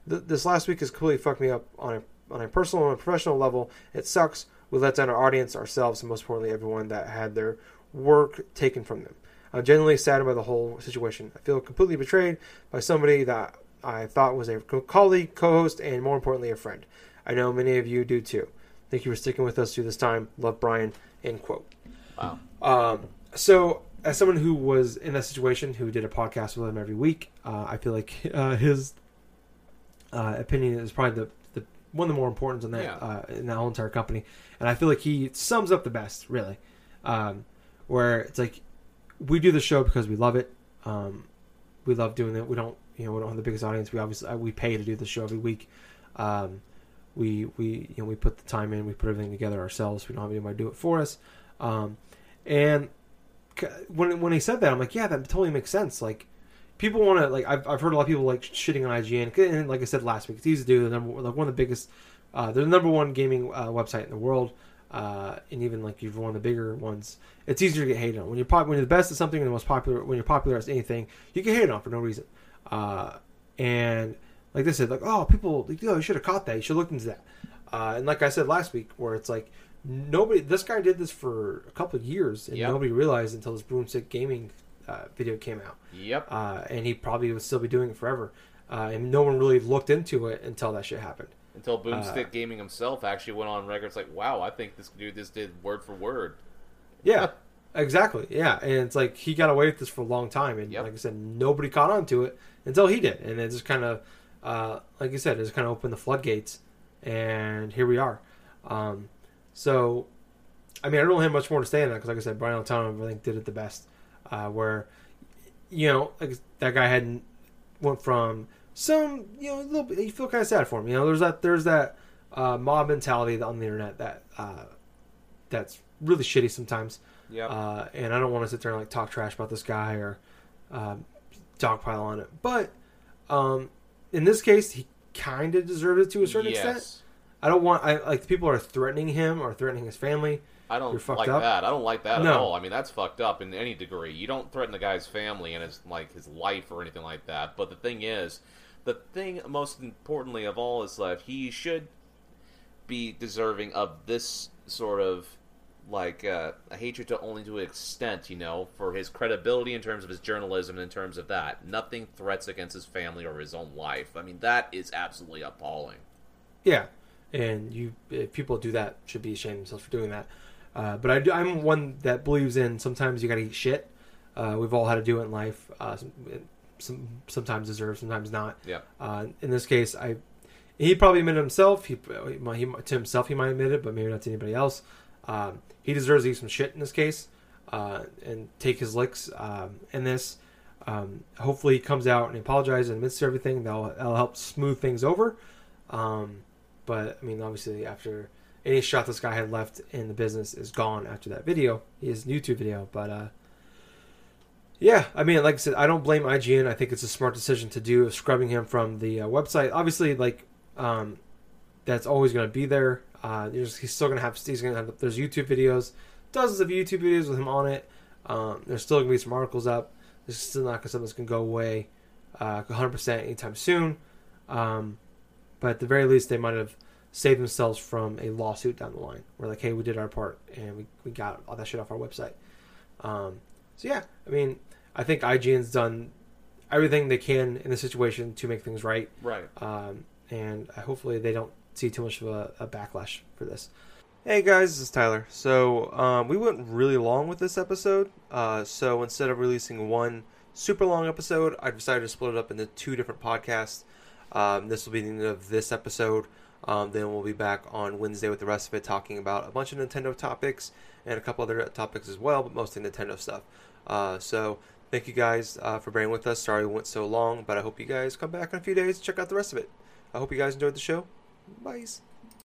Th- this last week has completely fucked me up on a on a personal and professional level. It sucks. We let down our audience, ourselves, and most importantly, everyone that had their work taken from them. I'm genuinely saddened by the whole situation. I feel completely betrayed by somebody that I thought was a colleague, co-host, and more importantly, a friend. I know many of you do too. Thank you for sticking with us through this time. Love, Brian. End quote. Wow. Um, so, as someone who was in that situation, who did a podcast with him every week, uh, I feel like uh, his uh, opinion is probably the one of the more important in that Yeah. uh, in that whole entire company, and I feel like he sums up the best, really. Um, where it's like we do the show because we love it. Um, we love doing it. We don't, you know, we don't have the biggest audience. We obviously uh, we pay to do the show every week. Um, we we you know we put the time in. We put everything together ourselves. We don't have anybody do it for us. Um, and when when he said that, I'm like, yeah, that totally makes sense. Like people want to like I've, I've heard a lot of people like shitting on IGN, and like I said last week, it's easy to do. The number like one of the biggest, uh, they're the number one gaming uh, website in the world, uh, and even like you've one of the bigger ones. It's easier to get hated on when you're pop when you're the best at something and the most popular when you're popular at anything, you get hated on for no reason. Uh, and like they said, like oh people, like, oh, you should have caught that. You should have looked into that. Uh, and like I said last week, where it's like nobody, this guy did this for a couple of years, and Yep. nobody realized until this Boomstick Gaming uh, video came out Yep. uh, and he probably would still be doing it forever. Uh, and no one really looked into it until that shit happened. Until Boomstick uh, Gaming himself actually went on record. It's like, wow, I think this dude this did word for word. Yeah, exactly. Yeah, and it's like he got away with this for a long time, and Yep. like I said, nobody caught on to it until he did, and it just kind of, uh, like you said, it just kind of opened the floodgates, and here we are. Um, so, I mean, I don't have much more to say on that because, like I said, Brian Altano I think did it the best, uh, where, you know, like that guy hadn't went from some, you know, a little bit, you feel kind of sad for him. You know, there's that there's that uh, mob mentality on the internet that uh, that's really shitty sometimes. Yeah. Uh, and I don't want to sit there and like talk trash about this guy or um, dogpile on it. But um, in this case, he kind of deserved it to a certain yes. extent. I don't want I like people are threatening him or threatening his family. I don't like up? that. I don't like that at all. I mean, that's fucked up in any degree. You don't threaten the guy's family and his like his life or anything like that. But the thing is, the thing most importantly of all is that he should be deserving of this sort of like uh, a hatred to only to an extent, you know, for his credibility in terms of his journalism and in terms of that. Nothing threats against his family or his own life. I mean, that is absolutely appalling. Yeah, and you if people do that should be ashamed of themselves for doing that. Uh, but I, I'm one that believes in sometimes you got to eat shit. Uh, we've all had to do it in life. Uh, some, some sometimes deserve, sometimes not. Yeah. Uh, in this case, I he probably admitted himself. He, he to himself he might admit it, but maybe not to anybody else. Um, he deserves to eat some shit in this case uh, and take his licks um, in this. Um, hopefully, he comes out and apologizes and admits to everything. That'll, that'll help smooth things over. Um, but I mean, obviously, after any shot this guy had left in the business is gone after that video, his YouTube video. But uh, yeah, I mean, like I said, I don't blame IGN. I think it's a smart decision to do scrubbing him from the uh, website. Obviously, like um, that's always going to be there. Uh, he's still going to have he's going to have there's YouTube videos, dozens of YouTube videos with him on it. Um, there's still going to be some articles up. This is still not something that's going to go away uh, 100% anytime soon. Um, but at the very least, they might have saved themselves from a lawsuit down the line. We're like, hey, we did our part and we, we got all that shit off our website. Um, so yeah, I mean, I think IGN's done everything they can in the situation to make things right. Right. Um, and hopefully they don't see too much of a, a backlash for this. Hey guys, this is Tyler. So um, we went really long with this episode. Uh, so instead of releasing one super long episode, I decided to split it up into two different podcasts. Um, this will be the end of this episode. Um, then we'll be back on Wednesday with the rest of it, talking about a bunch of Nintendo topics and a couple other topics as well, but mostly Nintendo stuff. Uh, so thank you guys uh, for bearing with us. Sorry we went so long, but I hope you guys come back in a few days check out the rest of it. I hope you guys enjoyed the show. Bye.